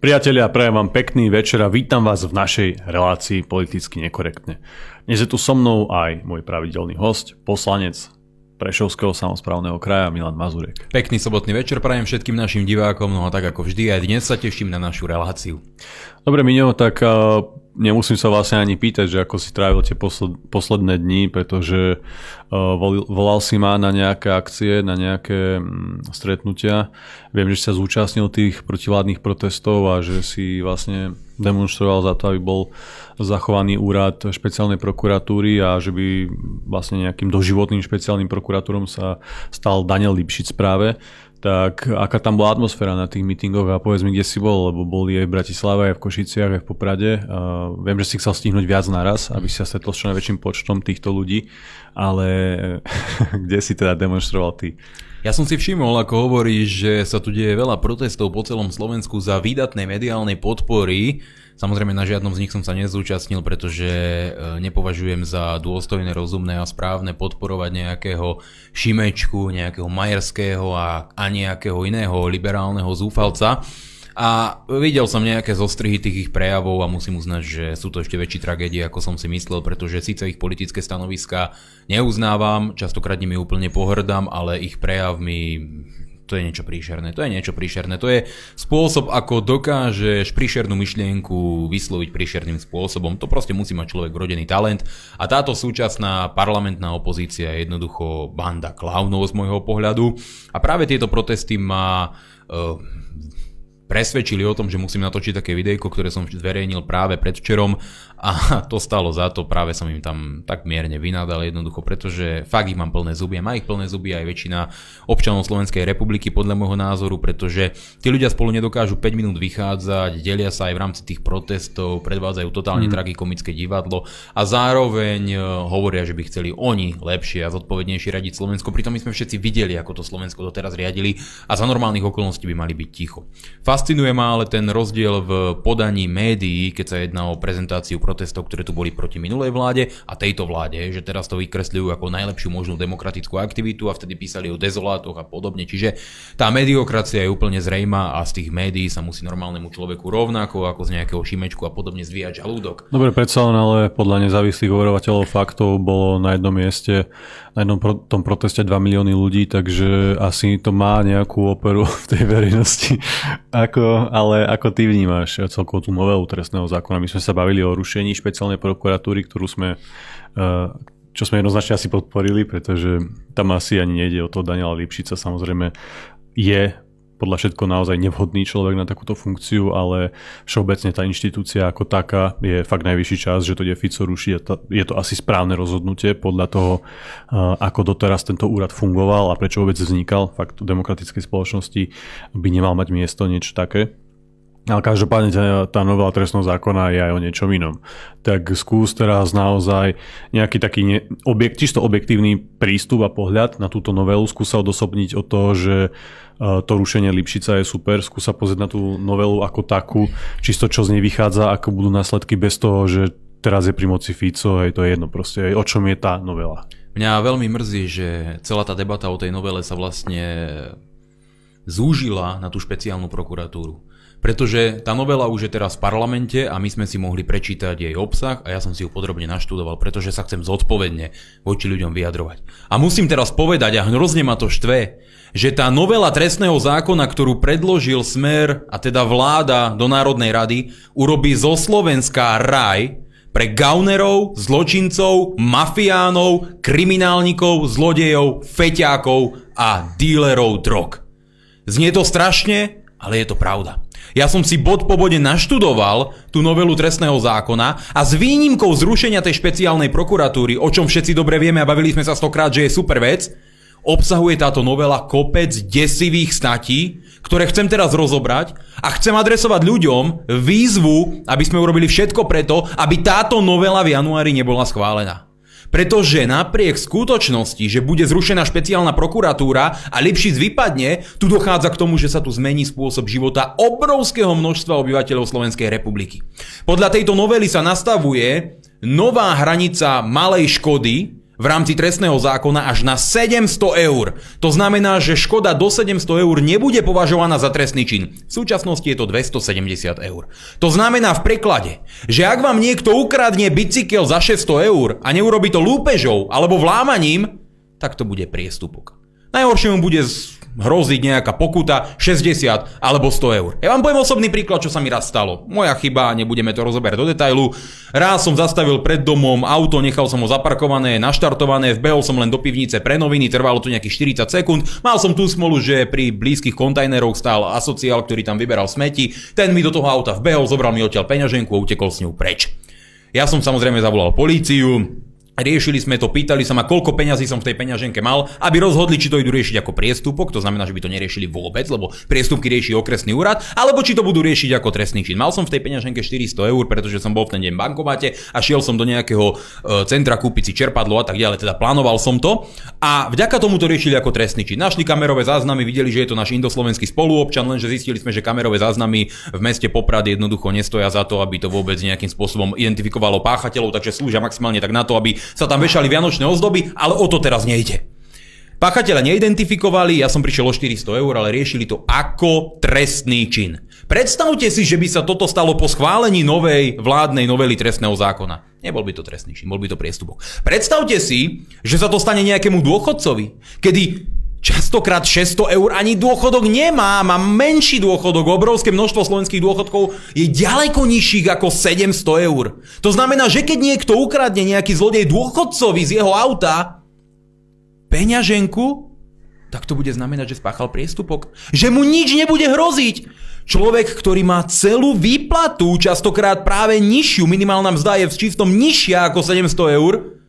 Priatelia, prajem vám pekný večer a vítam vás v našej relácii politicky nekorektne. Dnes je tu so mnou aj môj pravidelný host, poslanec Prešovského samozprávneho kraja Milan Mazurek. Pekný sobotný večer prajem všetkým našim divákom, no a tak ako vždy aj dnes sa teším na našu reláciu. Dobre, Miňo, tak nemusím sa vlastne ani pýtať, že ako si trávil tie posled, posledné dni, pretože uh, volil, volal si ma na nejaké akcie, na nejaké um, stretnutia. Viem, že si sa zúčastnil tých protivládnych protestov a že si vlastne demonstroval za to, aby bol zachovaný úrad špeciálnej prokuratúry a že by vlastne nejakým doživotným špeciálnym prokuratúrom sa stal Daniel Lipšic práve tak aká tam bola atmosféra na tých mítingoch a povedz mi, kde si bol, lebo boli aj v Bratislave, aj v Košiciach, aj v Poprade. Uh, viem, že si chcel stihnúť viac naraz, aby si sa stretol s čo najväčším počtom týchto ľudí, ale kde si teda demonstroval ty? Ja som si všimol, ako hovoríš, že sa tu deje veľa protestov po celom Slovensku za výdatnej mediálnej podpory Samozrejme na žiadnom z nich som sa nezúčastnil, pretože e, nepovažujem za dôstojné, rozumné a správne podporovať nejakého Šimečku, nejakého Majerského a, a nejakého iného liberálneho zúfalca. A videl som nejaké zostrihy tých ich prejavov a musím uznať, že sú to ešte väčšie tragédie, ako som si myslel, pretože síce ich politické stanoviska neuznávam, častokrát nimi úplne pohrdám, ale ich prejav mi to je niečo príšerné, to je niečo príšerné, to je spôsob, ako dokážeš príšernú myšlienku vysloviť príšerným spôsobom. To proste musí mať človek vrodený talent a táto súčasná parlamentná opozícia je jednoducho banda klaunov z môjho pohľadu a práve tieto protesty ma uh, presvedčili o tom, že musím natočiť také videjko, ktoré som zverejnil práve predvčerom a to stalo za to, práve som im tam tak mierne vynadal jednoducho, pretože fakt ich mám plné zuby a má ich plné zuby aj väčšina občanov Slovenskej republiky podľa môjho názoru, pretože tí ľudia spolu nedokážu 5 minút vychádzať, delia sa aj v rámci tých protestov, predvádzajú totálne mm. tragikomické divadlo a zároveň e, hovoria, že by chceli oni lepšie a zodpovednejšie radiť Slovensko, pritom my sme všetci videli, ako to Slovensko doteraz riadili a za normálnych okolností by mali byť ticho. Fascinuje ma ale ten rozdiel v podaní médií, keď sa jedná o prezentáciu protestov, ktoré tu boli proti minulej vláde a tejto vláde, že teraz to vykresľujú ako najlepšiu možnú demokratickú aktivitu a vtedy písali o dezolátoch a podobne. Čiže tá mediokracia je úplne zrejma a z tých médií sa musí normálnemu človeku rovnako ako z nejakého šimečku a podobne zvíjať žalúdok. Dobre, predsa len ale podľa nezávislých overovateľov faktov bolo na jednom mieste na jednom pro, tom proteste 2 milióny ľudí, takže asi to má nejakú operu v tej verejnosti. ako, ale ako ty vnímaš celkovo tú novelu trestného zákona? My sme sa bavili o rušení špeciálnej prokuratúry, ktorú sme uh, čo sme jednoznačne asi podporili, pretože tam asi ani nejde o to Daniela Lipšica, samozrejme je podľa všetko naozaj nevhodný človek na takúto funkciu, ale všeobecne tá inštitúcia ako taká je fakt najvyšší čas, že to ide Fico ruší. Je to asi správne rozhodnutie podľa toho, ako doteraz tento úrad fungoval a prečo vôbec vznikal. Fakt v demokratickej spoločnosti by nemal mať miesto niečo také. Ale každopádne tá novela trestného zákona je aj o niečom inom. Tak skús teraz naozaj nejaký taký ne, objekt, čisto objektívny prístup a pohľad na túto novelu. Skús sa odosobniť od toho, že to rušenie Lipšica je super, skúsa pozrieť na tú novelu ako takú, čisto čo z nej vychádza, ako budú následky bez toho, že teraz je pri moci Fico, hej, to je jedno proste, o čom je tá novela. Mňa veľmi mrzí, že celá tá debata o tej novele sa vlastne zúžila na tú špeciálnu prokuratúru. Pretože tá novela už je teraz v parlamente a my sme si mohli prečítať jej obsah a ja som si ju podrobne naštudoval, pretože sa chcem zodpovedne voči ľuďom vyjadrovať. A musím teraz povedať, a hrozne ma to štve, že tá novela trestného zákona, ktorú predložil Smer a teda vláda do Národnej rady, urobí zo Slovenska raj pre gaunerov, zločincov, mafiánov, kriminálnikov, zlodejov, feťákov a dílerov drog. Znie to strašne, ale je to pravda. Ja som si bod po bode naštudoval tú novelu trestného zákona a s výnimkou zrušenia tej špeciálnej prokuratúry, o čom všetci dobre vieme a bavili sme sa stokrát, že je super vec, obsahuje táto novela kopec desivých statí, ktoré chcem teraz rozobrať a chcem adresovať ľuďom výzvu, aby sme urobili všetko preto, aby táto novela v januári nebola schválená. Pretože napriek skutočnosti, že bude zrušená špeciálna prokuratúra a Lipšic vypadne, tu dochádza k tomu, že sa tu zmení spôsob života obrovského množstva obyvateľov Slovenskej republiky. Podľa tejto novely sa nastavuje nová hranica malej škody, v rámci trestného zákona až na 700 eur. To znamená, že škoda do 700 eur nebude považovaná za trestný čin. V súčasnosti je to 270 eur. To znamená v preklade, že ak vám niekto ukradne bicykel za 600 eur a neurobi to lúpežou alebo vlámaním, tak to bude priestupok. Najhoršie mu bude hroziť nejaká pokuta 60 alebo 100 eur. Ja vám poviem osobný príklad, čo sa mi raz stalo. Moja chyba, nebudeme to rozoberať do detailu. Raz som zastavil pred domom auto, nechal som ho zaparkované, naštartované, vbehol som len do pivnice pre noviny, trvalo to nejakých 40 sekúnd. Mal som tú smolu, že pri blízkych kontajneroch stál asociál, ktorý tam vyberal smeti. Ten mi do toho auta vbehol, zobral mi odtiaľ peňaženku a utekol s ňou preč. Ja som samozrejme zavolal políciu, Riešili sme to, pýtali sa ma, koľko peňazí som v tej peňaženke mal, aby rozhodli, či to idú riešiť ako priestupok, to znamená, že by to neriešili vôbec, lebo priestupky rieši okresný úrad, alebo či to budú riešiť ako trestný čin. Mal som v tej peňaženke 400 eur, pretože som bol v ten deň bankomate a šiel som do nejakého e, centra kúpiť si čerpadlo a tak ďalej, teda plánoval som to. A vďaka tomu to riešili ako trestný čin. Našli kamerové záznamy, videli, že je to náš indoslovenský spoluobčan, lenže zistili sme, že kamerové záznamy v meste Poprad jednoducho nestoja za to, aby to vôbec nejakým spôsobom identifikovalo páchateľov, takže slúžia maximálne tak na to, aby sa tam vešali vianočné ozdoby, ale o to teraz nejde. Páchateľa neidentifikovali, ja som prišiel o 400 eur, ale riešili to ako trestný čin. Predstavte si, že by sa toto stalo po schválení novej vládnej novely trestného zákona. Nebol by to trestný čin, bol by to priestupok. Predstavte si, že sa to stane nejakému dôchodcovi, kedy Častokrát 600 eur ani dôchodok nemá, má menší dôchodok, obrovské množstvo slovenských dôchodkov je ďaleko nižších ako 700 eur. To znamená, že keď niekto ukradne nejaký zlodej dôchodcovi z jeho auta peňaženku, tak to bude znamenať, že spáchal priestupok. Že mu nič nebude hroziť. Človek, ktorý má celú výplatu, častokrát práve nižšiu, minimálna mzda je v čistom nižšia ako 700 eur,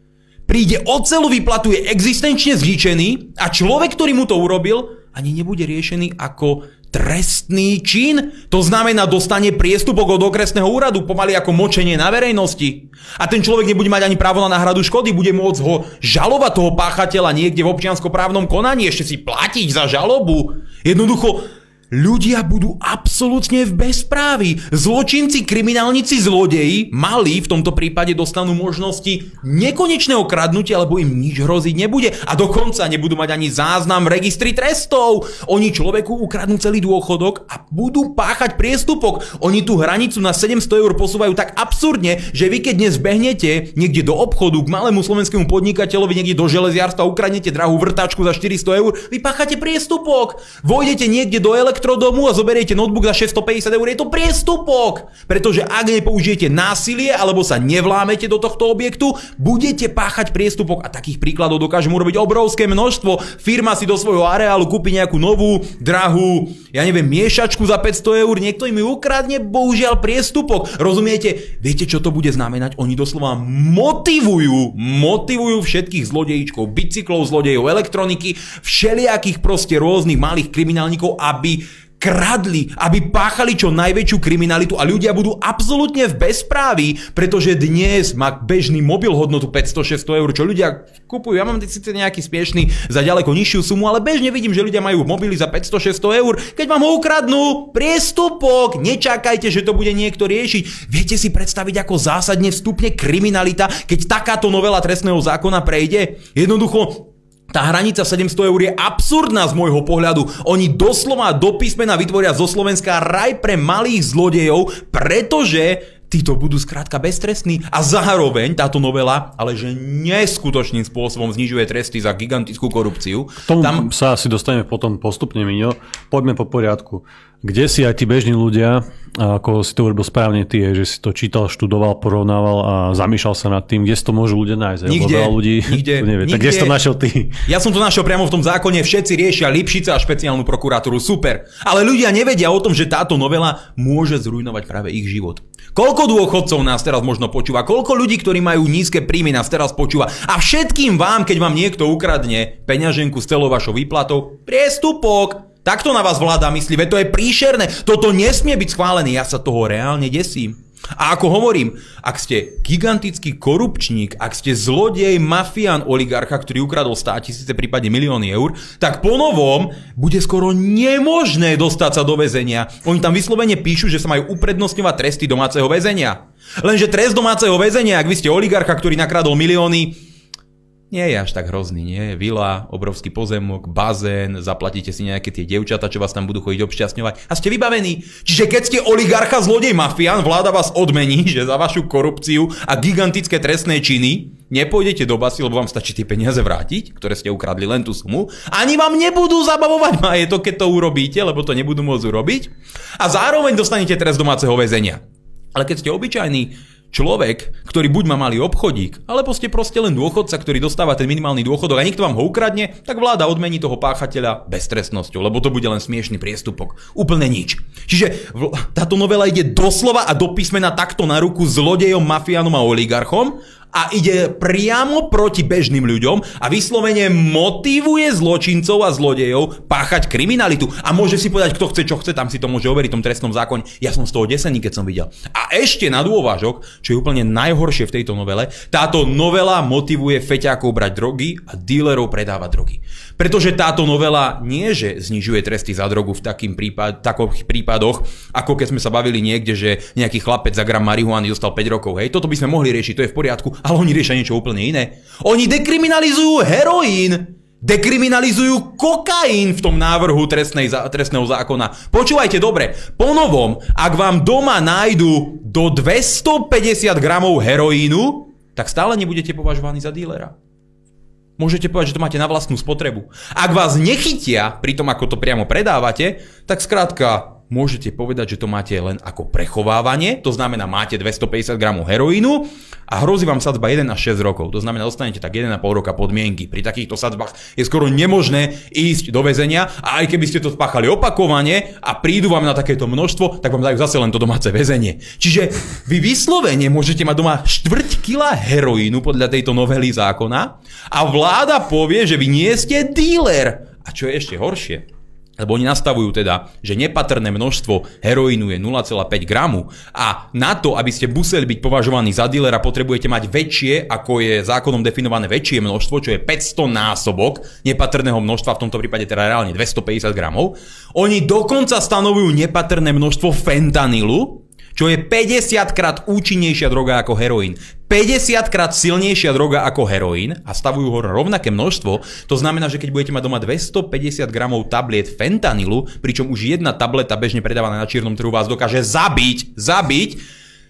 príde o celú výplatu, je existenčne zničený a človek, ktorý mu to urobil, ani nebude riešený ako trestný čin. To znamená, dostane priestupok od okresného úradu, pomaly ako močenie na verejnosti. A ten človek nebude mať ani právo na náhradu škody, bude môcť ho žalovať toho páchateľa niekde v občianskoprávnom konaní, ešte si platiť za žalobu. Jednoducho, ľudia budú absolútne v bezprávi. Zločinci, kriminálnici, zlodeji mali v tomto prípade dostanú možnosti nekonečného kradnutia, lebo im nič hroziť nebude a dokonca nebudú mať ani záznam registri trestov. Oni človeku ukradnú celý dôchodok a budú páchať priestupok. Oni tú hranicu na 700 eur posúvajú tak absurdne, že vy keď dnes behnete niekde do obchodu k malému slovenskému podnikateľovi, niekde do železiarstva, ukradnete drahú vrtačku za 400 eur, vy páchate priestupok. Vojdete niekde do elek elektrodomu a zoberiete notebook za 650 eur, je to priestupok. Pretože ak nepoužijete násilie alebo sa nevlámete do tohto objektu, budete páchať priestupok a takých príkladov dokážem urobiť obrovské množstvo. Firma si do svojho areálu kúpi nejakú novú, drahú, ja neviem, miešačku za 500 eur, niekto im ju ukradne, bohužiaľ priestupok. Rozumiete? Viete, čo to bude znamenať? Oni doslova motivujú, motivujú všetkých zlodejíčkov, bicyklov, zlodejov, elektroniky, všelijakých proste rôznych malých kriminálnikov, aby kradli, aby páchali čo najväčšiu kriminalitu a ľudia budú absolútne v bezpráví, pretože dnes má bežný mobil hodnotu 500-600 eur, čo ľudia kupujú. Ja mám síce nejaký spiešný za ďaleko nižšiu sumu, ale bežne vidím, že ľudia majú mobily za 500-600 eur. Keď vám ho ukradnú, priestupok, nečakajte, že to bude niekto riešiť. Viete si predstaviť, ako zásadne vstupne kriminalita, keď takáto novela trestného zákona prejde? Jednoducho tá hranica 700 eur je absurdná z môjho pohľadu. Oni doslova do písmena vytvoria zo Slovenska raj pre malých zlodejov, pretože títo budú skrátka beztrestní a zároveň táto novela, ale že neskutočným spôsobom znižuje tresty za gigantickú korupciu. K tomu Tam... sa asi dostaneme potom postupne, Miňo. Poďme po poriadku kde si aj tí bežní ľudia, ako si to urobil správne ty, že si to čítal, študoval, porovnával a zamýšľal sa nad tým, kde si to môžu ľudia nájsť. Nikde, ľudí, nikde, nevie. nikde. Tak kde si to našiel ty? Ja som to našiel priamo v tom zákone, všetci riešia Lipšice a špeciálnu prokuratúru, super. Ale ľudia nevedia o tom, že táto novela môže zrujnovať práve ich život. Koľko dôchodcov nás teraz možno počúva, koľko ľudí, ktorí majú nízke príjmy, nás teraz počúva. A všetkým vám, keď vám niekto ukradne peňaženku s celou vašou výplatou, priestupok, Takto na vás vláda myslí, veď to je príšerné, toto nesmie byť schválené, ja sa toho reálne desím. A ako hovorím, ak ste gigantický korupčník, ak ste zlodej, mafián, oligarcha, ktorý ukradol 100 tisíce, prípadne milióny eur, tak po novom bude skoro nemožné dostať sa do väzenia. Oni tam vyslovene píšu, že sa majú uprednostňovať tresty domáceho väzenia. Lenže trest domáceho väzenia, ak vy ste oligarcha, ktorý nakradol milióny, nie je až tak hrozný, nie? Vila, obrovský pozemok, bazén, zaplatíte si nejaké tie dievčata, čo vás tam budú chodiť obšťastňovať. A ste vybavení. Čiže keď ste oligarcha, zlodej, mafián, vláda vás odmení, že za vašu korupciu a gigantické trestné činy nepôjdete do basy, lebo vám stačí tie peniaze vrátiť, ktoré ste ukradli len tú sumu, ani vám nebudú zabavovať. Majetok, keď to urobíte, lebo to nebudú môcť urobiť. A zároveň dostanete trest domáceho väzenia. Ale keď ste obyčajný človek, ktorý buď má malý obchodík, alebo ste proste len dôchodca, ktorý dostáva ten minimálny dôchodok a niekto vám ho ukradne, tak vláda odmení toho páchateľa beztrestnosťou, lebo to bude len smiešný priestupok. Úplne nič. Čiže táto novela ide doslova a do písmena takto na ruku zlodejom, mafiánom a oligarchom a ide priamo proti bežným ľuďom a vyslovene motivuje zločincov a zlodejov páchať kriminalitu. A môže si povedať, kto chce, čo chce, tam si to môže overiť v tom trestnom zákone. Ja som z toho desený, keď som videl. A ešte na dôvažok, čo je úplne najhoršie v tejto novele, táto novela motivuje feťákov brať drogy a dílerov predávať drogy. Pretože táto novela nie, že znižuje tresty za drogu v takým prípad, takových prípadoch, ako keď sme sa bavili niekde, že nejaký chlapec za gram marihuany dostal 5 rokov. Hej, toto by sme mohli riešiť, to je v poriadku, ale oni riešia niečo úplne iné. Oni dekriminalizujú heroín, dekriminalizujú kokain v tom návrhu trestnej, trestného zákona. Počúvajte dobre, ponovom, ak vám doma nájdu do 250 gramov heroínu, tak stále nebudete považovaní za dílera. Môžete povedať, že to máte na vlastnú spotrebu. Ak vás nechytia pri tom, ako to priamo predávate, tak skrátka môžete povedať, že to máte len ako prechovávanie, to znamená máte 250 gramov heroínu a hrozí vám sadzba 1 až 6 rokov, to znamená dostanete tak 1,5 roka podmienky. Pri takýchto sadzbách je skoro nemožné ísť do väzenia a aj keby ste to spáchali opakovane a prídu vám na takéto množstvo, tak vám dajú zase len to domáce väzenie. Čiže vy vyslovene môžete mať doma štvrť kila heroínu podľa tejto novely zákona a vláda povie, že vy nie ste díler. A čo je ešte horšie, lebo oni nastavujú teda, že nepatrné množstvo heroínu je 0,5 gramu a na to, aby ste museli byť považovaní za dealera, potrebujete mať väčšie, ako je zákonom definované väčšie množstvo, čo je 500 násobok nepatrného množstva, v tomto prípade teda reálne 250 gramov. Oni dokonca stanovujú nepatrné množstvo fentanylu, čo je 50 krát účinnejšia droga ako heroín. 50 krát silnejšia droga ako heroín a stavujú ho rovnaké množstvo. To znamená, že keď budete mať doma 250 gramov tabliet fentanylu, pričom už jedna tableta bežne predávaná na čiernom trhu vás dokáže zabiť, zabiť,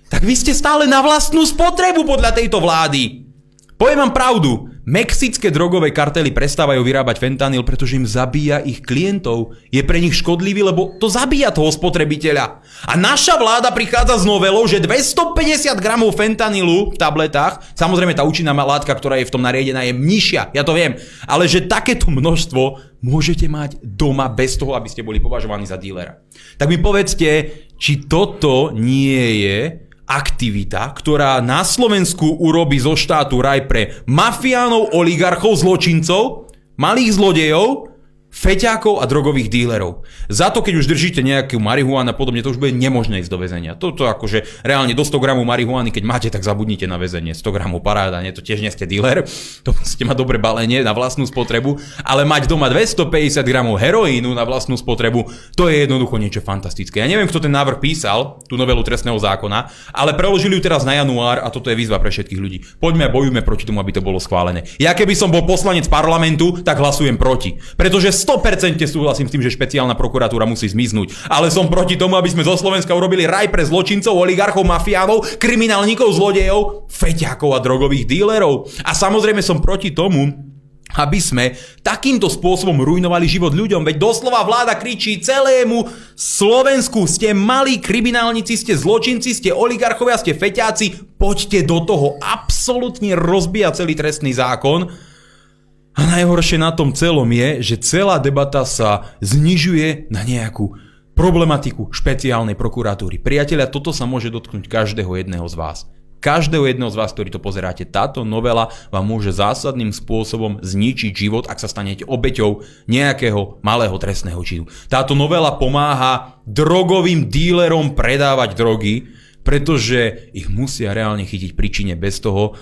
tak vy ste stále na vlastnú spotrebu podľa tejto vlády. Poviem vám pravdu, Mexické drogové kartely prestávajú vyrábať fentanyl, pretože im zabíja ich klientov. Je pre nich škodlivý, lebo to zabíja toho spotrebiteľa. A naša vláda prichádza s novelou, že 250 gramov fentanylu v tabletách, samozrejme tá účinná látka, ktorá je v tom nariedená, je nižšia, ja to viem, ale že takéto množstvo môžete mať doma bez toho, aby ste boli považovaní za dílera. Tak mi povedzte, či toto nie je aktivita, ktorá na Slovensku urobí zo štátu raj pre mafiánov, oligarchov, zločincov, malých zlodejov feťákov a drogových dílerov. Za to, keď už držíte nejakú marihuánu a podobne, to už bude nemožné ísť do väzenia. Toto akože reálne do 100 gramov marihuány, keď máte, tak zabudnite na väzenie. 100 gramov paráda, nie, to tiež nie ste díler, to musíte mať dobre balenie na vlastnú spotrebu, ale mať doma 250 gramov heroínu na vlastnú spotrebu, to je jednoducho niečo fantastické. Ja neviem, kto ten návrh písal, tú novelu trestného zákona, ale preložili ju teraz na január a toto je výzva pre všetkých ľudí. Poďme a bojujme proti tomu, aby to bolo schválené. Ja keby som bol poslanec parlamentu, tak hlasujem proti. Pretože 100% súhlasím s tým, že špeciálna prokuratúra musí zmiznúť. Ale som proti tomu, aby sme zo Slovenska urobili raj pre zločincov, oligarchov, mafiánov, kriminálnikov, zlodejov, feťákov a drogových dílerov. A samozrejme som proti tomu, aby sme takýmto spôsobom rujnovali život ľuďom, veď doslova vláda kričí celému Slovensku, ste malí kriminálnici, ste zločinci, ste oligarchovia, ste feťáci, poďte do toho, absolútne rozbíja celý trestný zákon a najhoršie na tom celom je, že celá debata sa znižuje na nejakú problematiku špeciálnej prokuratúry. Priatelia, toto sa môže dotknúť každého jedného z vás. Každého jedného z vás, ktorý to pozeráte, táto novela vám môže zásadným spôsobom zničiť život, ak sa stanete obeťou nejakého malého trestného činu. Táto novela pomáha drogovým dílerom predávať drogy, pretože ich musia reálne chytiť príčine bez toho,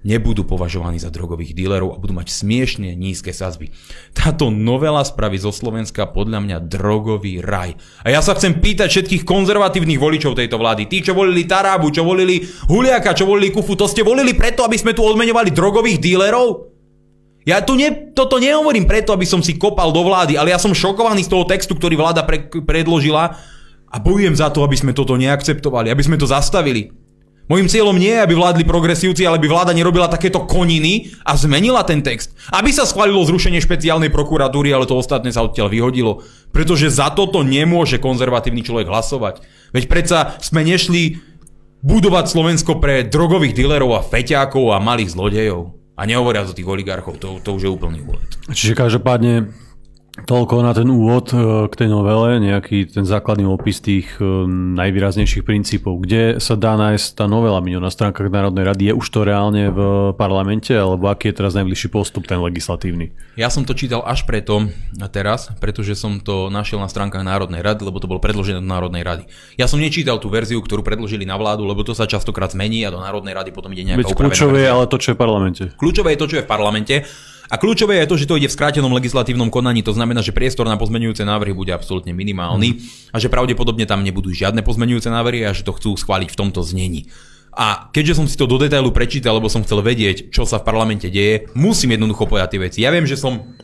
nebudú považovaní za drogových dílerov a budú mať smiešne nízke sazby. Táto novela spraví zo Slovenska podľa mňa drogový raj. A ja sa chcem pýtať všetkých konzervatívnych voličov tejto vlády. Tí, čo volili Tarábu, čo volili Huliaka, čo volili Kufu, to ste volili preto, aby sme tu odmeňovali drogových dílerov? Ja to ne, toto nehovorím preto, aby som si kopal do vlády, ale ja som šokovaný z toho textu, ktorý vláda pre, predložila a bojujem za to, aby sme toto neakceptovali, aby sme to zastavili. Mojím cieľom nie je, aby vládli progresívci, ale aby vláda nerobila takéto koniny a zmenila ten text. Aby sa schválilo zrušenie špeciálnej prokuratúry, ale to ostatné sa odtiaľ vyhodilo. Pretože za toto nemôže konzervatívny človek hlasovať. Veď predsa sme nešli budovať Slovensko pre drogových dealerov a feťákov a malých zlodejov. A nehovoria o tých oligarchov, to, to už je úplný úlet. Čiže každopádne Toľko na ten úvod e, k tej novele, nejaký ten základný opis tých e, najvýraznejších princípov. Kde sa dá nájsť tá novela, Miňo, na stránkach Národnej rady? Je už to reálne v parlamente, alebo aký je teraz najbližší postup, ten legislatívny? Ja som to čítal až preto, teraz, pretože som to našiel na stránkach Národnej rady, lebo to bolo predložené do Národnej rady. Ja som nečítal tú verziu, ktorú predložili na vládu, lebo to sa častokrát zmení a do Národnej rady potom ide nejaká Veď kľúčové je ale to, čo je v parlamente. Kľúčové je to, čo je v parlamente. A kľúčové je to, že to ide v skrátenom legislatívnom konaní, to znamená, že priestor na pozmenujúce návrhy bude absolútne minimálny a že pravdepodobne tam nebudú žiadne pozmenujúce návrhy a že to chcú schváliť v tomto znení. A keďže som si to do detailu prečítal, lebo som chcel vedieť, čo sa v parlamente deje, musím jednoducho povedať tie veci. Ja viem, že som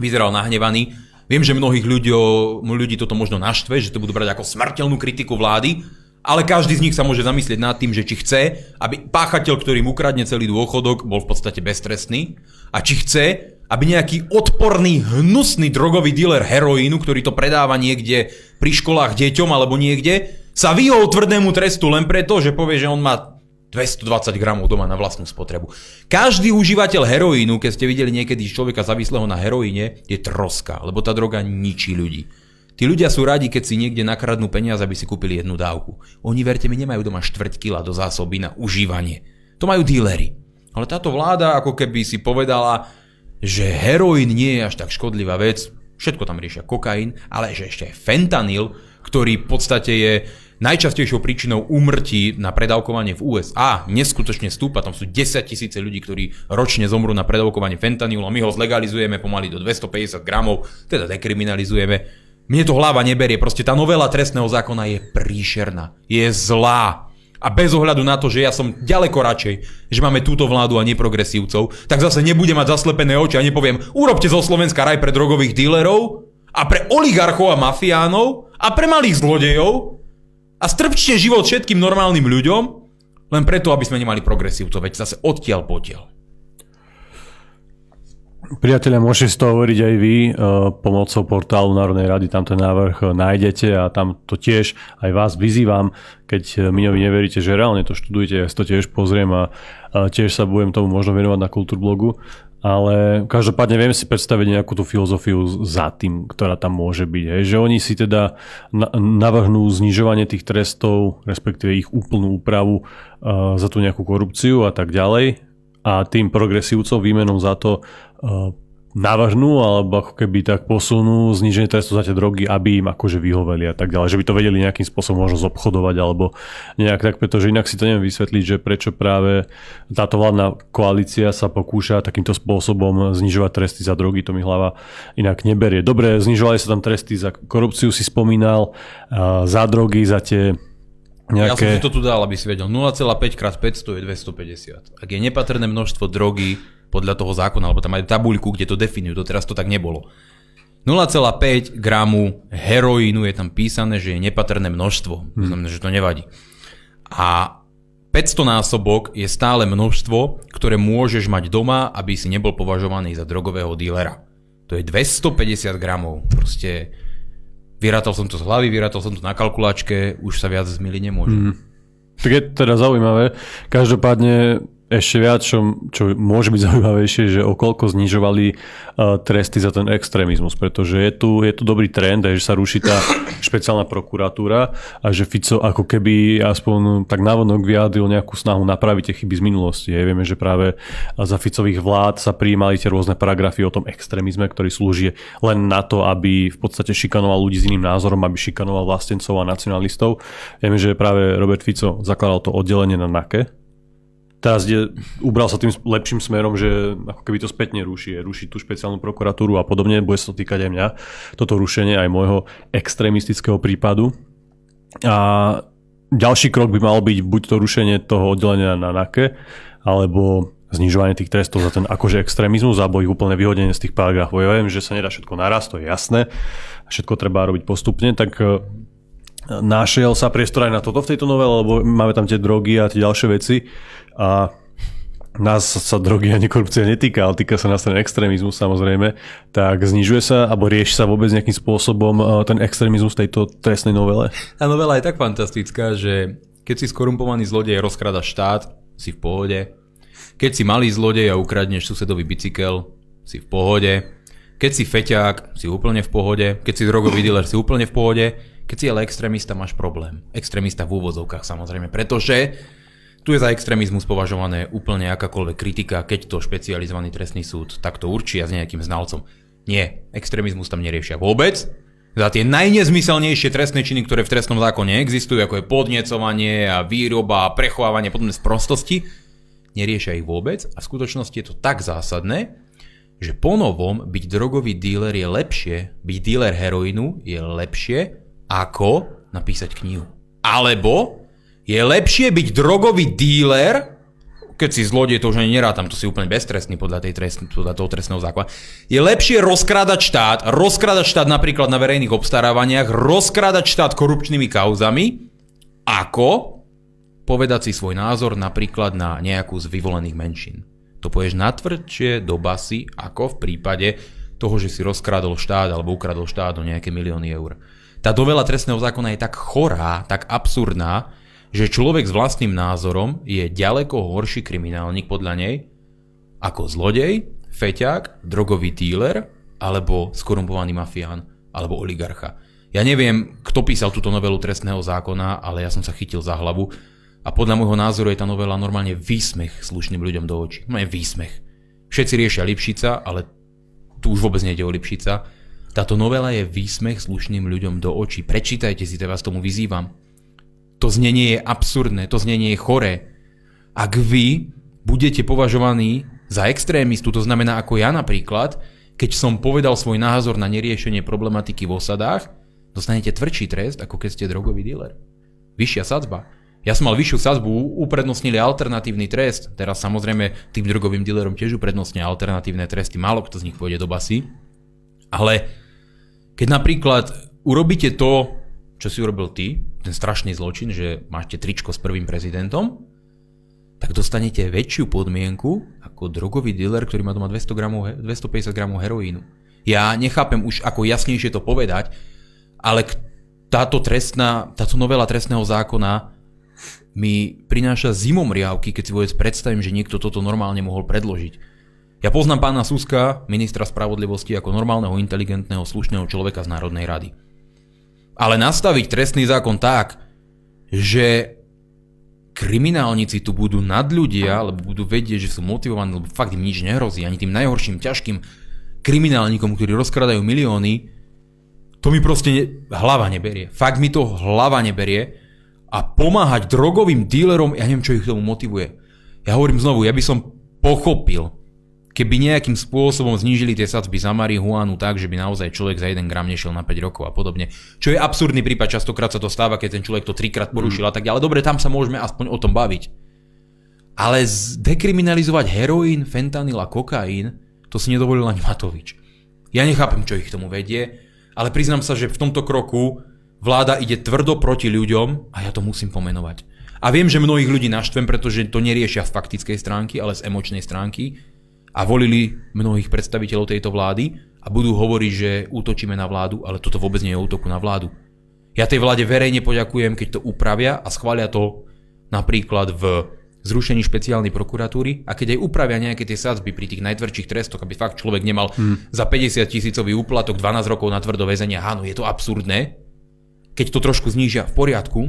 vyzeral nahnevaný, viem, že mnohých ľudí, ľudí toto možno naštve, že to budú brať ako smrteľnú kritiku vlády, ale každý z nich sa môže zamyslieť nad tým, že či chce, aby páchateľ, ktorý mu ukradne celý dôchodok, bol v podstate beztrestný a či chce, aby nejaký odporný, hnusný drogový dealer heroínu, ktorý to predáva niekde pri školách deťom alebo niekde, sa vyhol tvrdému trestu len preto, že povie, že on má 220 gramov doma na vlastnú spotrebu. Každý užívateľ heroínu, keď ste videli niekedy človeka závislého na heroíne, je troska, lebo tá droga ničí ľudí. Tí ľudia sú radi, keď si niekde nakradnú peniaze, aby si kúpili jednu dávku. Oni, verte mi, nemajú doma štvrť kila do zásoby na užívanie. To majú dílery. Ale táto vláda ako keby si povedala, že heroín nie je až tak škodlivá vec, všetko tam riešia kokain, ale že ešte fentanyl, ktorý v podstate je najčastejšou príčinou úmrtí na predávkovanie v USA, neskutočne stúpa, tam sú 10 tisíce ľudí, ktorí ročne zomrú na predávkovanie fentanylu a my ho zlegalizujeme pomaly do 250 gramov, teda dekriminalizujeme. Mne to hlava neberie, proste tá novela trestného zákona je príšerná, je zlá. A bez ohľadu na to, že ja som ďaleko radšej, že máme túto vládu a neprogresívcov, tak zase nebudem mať zaslepené oči a nepoviem, urobte zo Slovenska raj pre drogových dílerov a pre oligarchov a mafiánov a pre malých zlodejov a strpčte život všetkým normálnym ľuďom, len preto, aby sme nemali progresívcov, veď zase odtiaľ potiaľ. Priatelia, môžete z toho hovoriť aj vy uh, pomocou portálu Národnej rady, tam ten návrh uh, nájdete a tam to tiež aj vás vyzývam, keď uh, Miňovi neveríte, že reálne to študujete, ja si to tiež pozriem a tiež sa budem tomu možno venovať na Kultúrblogu, ale každopádne viem si predstaviť nejakú tú filozofiu za tým, ktorá tam môže byť. Hej. Že oni si teda navrhnú znižovanie tých trestov, respektíve ich úplnú úpravu uh, za tú nejakú korupciu a tak ďalej a tým progresívcom výmenom za to uh, navrhnú alebo ako keby tak posunú zniženie trestu za tie drogy, aby im akože vyhoveli a tak ďalej, že by to vedeli nejakým spôsobom možno zobchodovať alebo nejak tak, pretože inak si to neviem vysvetliť, že prečo práve táto vládna koalícia sa pokúša takýmto spôsobom znižovať tresty za drogy, to mi hlava inak neberie. Dobre, znižovali sa tam tresty za korupciu, si spomínal, za drogy, za tie Nejaké... Ja som si to tu dal, aby si vedel. 0,5 x 500 je 250. Ak je nepatrné množstvo drogy podľa toho zákona, alebo tam aj tabuľku, kde to definujú, to teraz to tak nebolo. 0,5 gramu heroínu je tam písané, že je nepatrné množstvo. To hmm. znamená, že to nevadí. A 500 násobok je stále množstvo, ktoré môžeš mať doma, aby si nebol považovaný za drogového dílera. To je 250 gramov. Proste Vyrátal som to z hlavy, vyrátal som to na kalkulačke, už sa viac zmiliť nemôže. Mm. Tak je teda zaujímavé. Každopádne ešte viac, čo, čo môže byť zaujímavejšie, že o koľko znižovali uh, tresty za ten extrémizmus, pretože je tu, je tu dobrý trend, že sa ruší tá špeciálna prokuratúra a že Fico ako keby aspoň tak návonok vyjadril nejakú snahu napraviť tie chyby z minulosti. Je, vieme, že práve za Ficových vlád sa prijímali tie rôzne paragrafy o tom extrémizme, ktorý slúži len na to, aby v podstate šikanoval ľudí s iným názorom, aby šikanoval vlastencov a nacionalistov. Vieme, že práve Robert Fico zakladal to oddelenie na NAKE, teraz je, ubral sa tým lepším smerom, že ako keby to spätne ruší, ruší tú špeciálnu prokuratúru a podobne, bude sa to týkať aj mňa, toto rušenie aj môjho extrémistického prípadu. A ďalší krok by mal byť buď to rušenie toho oddelenia na NAKE, alebo znižovanie tých trestov za ten akože extrémizmus alebo ich úplne vyhodenie z tých paragrafov. Ja viem, že sa nedá všetko naraz, to je jasné. Všetko treba robiť postupne, tak e, našiel sa priestor aj na toto v tejto novele, lebo máme tam tie drogy a tie ďalšie veci a nás sa drogy ani korupcia netýka, ale týka sa nás ten extrémizmus samozrejme, tak znižuje sa alebo rieši sa vôbec nejakým spôsobom e, ten extrémizmus tejto trestnej novele? Tá novela je tak fantastická, že keď si skorumpovaný zlodej rozkrada štát, si v pohode. Keď si malý zlodej a ukradneš susedovi bicykel, si v pohode. Keď si feťák, si úplne v pohode. Keď si drogový dealer, si úplne v pohode. Keď si ale extrémista, máš problém. Extrémista v úvozovkách samozrejme, pretože tu je za extrémizmus považované úplne akákoľvek kritika, keď to špecializovaný trestný súd takto určí a s nejakým znalcom. Nie, extrémizmus tam neriešia vôbec. Za tie najnezmyselnejšie trestné činy, ktoré v trestnom zákone existujú, ako je podnecovanie a výroba a prechovávanie podobné sprostosti, neriešia ich vôbec a v skutočnosti je to tak zásadné, že po novom byť drogový díler je lepšie, byť díler heroínu je lepšie, ako napísať knihu. Alebo je lepšie byť drogový díler, keď si zlodej, to už ani nerátam, to si úplne beztrestný podľa, tej trest, podľa toho trestného zákona. Je lepšie rozkrádať štát, rozkrádať štát napríklad na verejných obstarávaniach, rozkrádať štát korupčnými kauzami, ako povedať si svoj názor napríklad na nejakú z vyvolených menšín. To poješ natvrdšie do basy, ako v prípade toho, že si rozkrádol štát alebo ukradol štát o nejaké milióny eur. Tá dovela trestného zákona je tak chorá, tak absurdná, že človek s vlastným názorom je ďaleko horší kriminálnik podľa nej ako zlodej, feťák, drogový díler alebo skorumpovaný mafián alebo oligarcha. Ja neviem, kto písal túto novelu trestného zákona, ale ja som sa chytil za hlavu a podľa môjho názoru je tá novela normálne výsmech slušným ľuďom do očí. No je výsmech. Všetci riešia Lipšica, ale tu už vôbec nejde o Lipšica. Táto novela je výsmech slušným ľuďom do očí. Prečítajte si, vás tomu vyzývam. To znenie je absurdné, to znenie je choré. Ak vy budete považovaní za extrémistu, to znamená ako ja napríklad, keď som povedal svoj názor na neriešenie problematiky v osadách, dostanete tvrdší trest, ako keď ste drogový dealer. Vyššia sadzba. Ja som mal vyššiu sadzbu, uprednostnili alternatívny trest. Teraz samozrejme tým drogovým dealerom tiež uprednostnia alternatívne tresty. Málo kto z nich pôjde do basy. Ale keď napríklad urobíte to, čo si urobil ty, ten strašný zločin, že máte tričko s prvým prezidentom, tak dostanete väčšiu podmienku ako drogový dealer, ktorý má doma 200 gramov, 250 gramov heroínu. Ja nechápem už, ako jasnejšie to povedať, ale táto trestná, táto novela trestného zákona mi prináša zimom riavky, keď si vôbec predstavím, že niekto toto normálne mohol predložiť. Ja poznám pána Suska, ministra spravodlivosti, ako normálneho, inteligentného, slušného človeka z Národnej rady. Ale nastaviť trestný zákon tak, že kriminálnici tu budú nad ľudia, lebo budú vedieť, že sú motivovaní, lebo fakt im nič nehrozí, ani tým najhorším, ťažkým kriminálnikom, ktorí rozkradajú milióny, to mi proste ne, hlava neberie. Fakt mi to hlava neberie a pomáhať drogovým dílerom, ja neviem, čo ich tomu motivuje. Ja hovorím znovu, ja by som pochopil, keby nejakým spôsobom znížili tie sadzby za marihuanu tak, že by naozaj človek za 1 gram nešiel na 5 rokov a podobne. Čo je absurdný prípad, častokrát sa to stáva, keď ten človek to trikrát porušil mm. a tak ďalej. Dobre, tam sa môžeme aspoň o tom baviť. Ale dekriminalizovať heroín, fentanyl a kokain, to si nedovolil ani Matovič. Ja nechápem, čo ich k tomu vedie, ale priznám sa, že v tomto kroku vláda ide tvrdo proti ľuďom a ja to musím pomenovať. A viem, že mnohých ľudí naštvem, pretože to neriešia z faktickej stránky, ale z emočnej stránky a volili mnohých predstaviteľov tejto vlády a budú hovoriť, že útočíme na vládu, ale toto vôbec nie je útoku na vládu. Ja tej vláde verejne poďakujem, keď to upravia a schvália to napríklad v zrušení špeciálnej prokuratúry a keď aj upravia nejaké tie sadzby pri tých najtvrdších trestoch, aby fakt človek nemal hmm. za 50 tisícový úplatok 12 rokov na tvrdo väzenia, áno, je to absurdné, keď to trošku znížia v poriadku,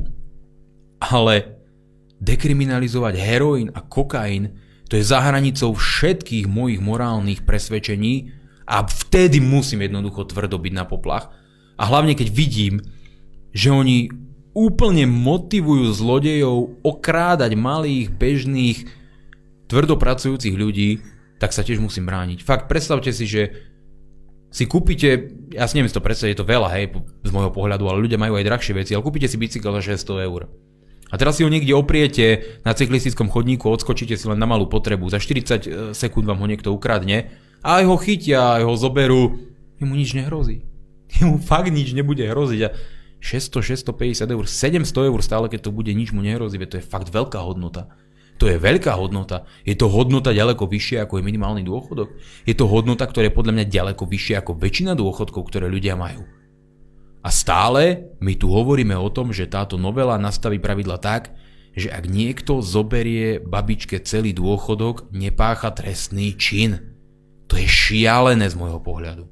ale dekriminalizovať heroín a kokain to je za hranicou všetkých mojich morálnych presvedčení a vtedy musím jednoducho tvrdo byť na poplach. A hlavne keď vidím, že oni úplne motivujú zlodejov okrádať malých, bežných, tvrdopracujúcich ľudí, tak sa tiež musím brániť. Fakt, predstavte si, že si kúpite, ja si neviem si to predstaviť, je to veľa, hej, z môjho pohľadu, ale ľudia majú aj drahšie veci, ale kúpite si bicykel za 600 eur. A teraz si ho niekde opriete na cyklistickom chodníku, odskočíte si len na malú potrebu, za 40 e, sekúnd vám ho niekto ukradne aj ho chytia, aj ho zoberú, mu nič nehrozí. Mu fakt nič nebude hroziť a 600, 650 eur, 700 eur stále, keď to bude, nič mu nehrozí, to je fakt veľká hodnota. To je veľká hodnota. Je to hodnota ďaleko vyššia ako je minimálny dôchodok. Je to hodnota, ktorá je podľa mňa ďaleko vyššia ako väčšina dôchodkov, ktoré ľudia majú. A stále my tu hovoríme o tom, že táto novela nastaví pravidla tak, že ak niekto zoberie babičke celý dôchodok, nepácha trestný čin. To je šialené z môjho pohľadu.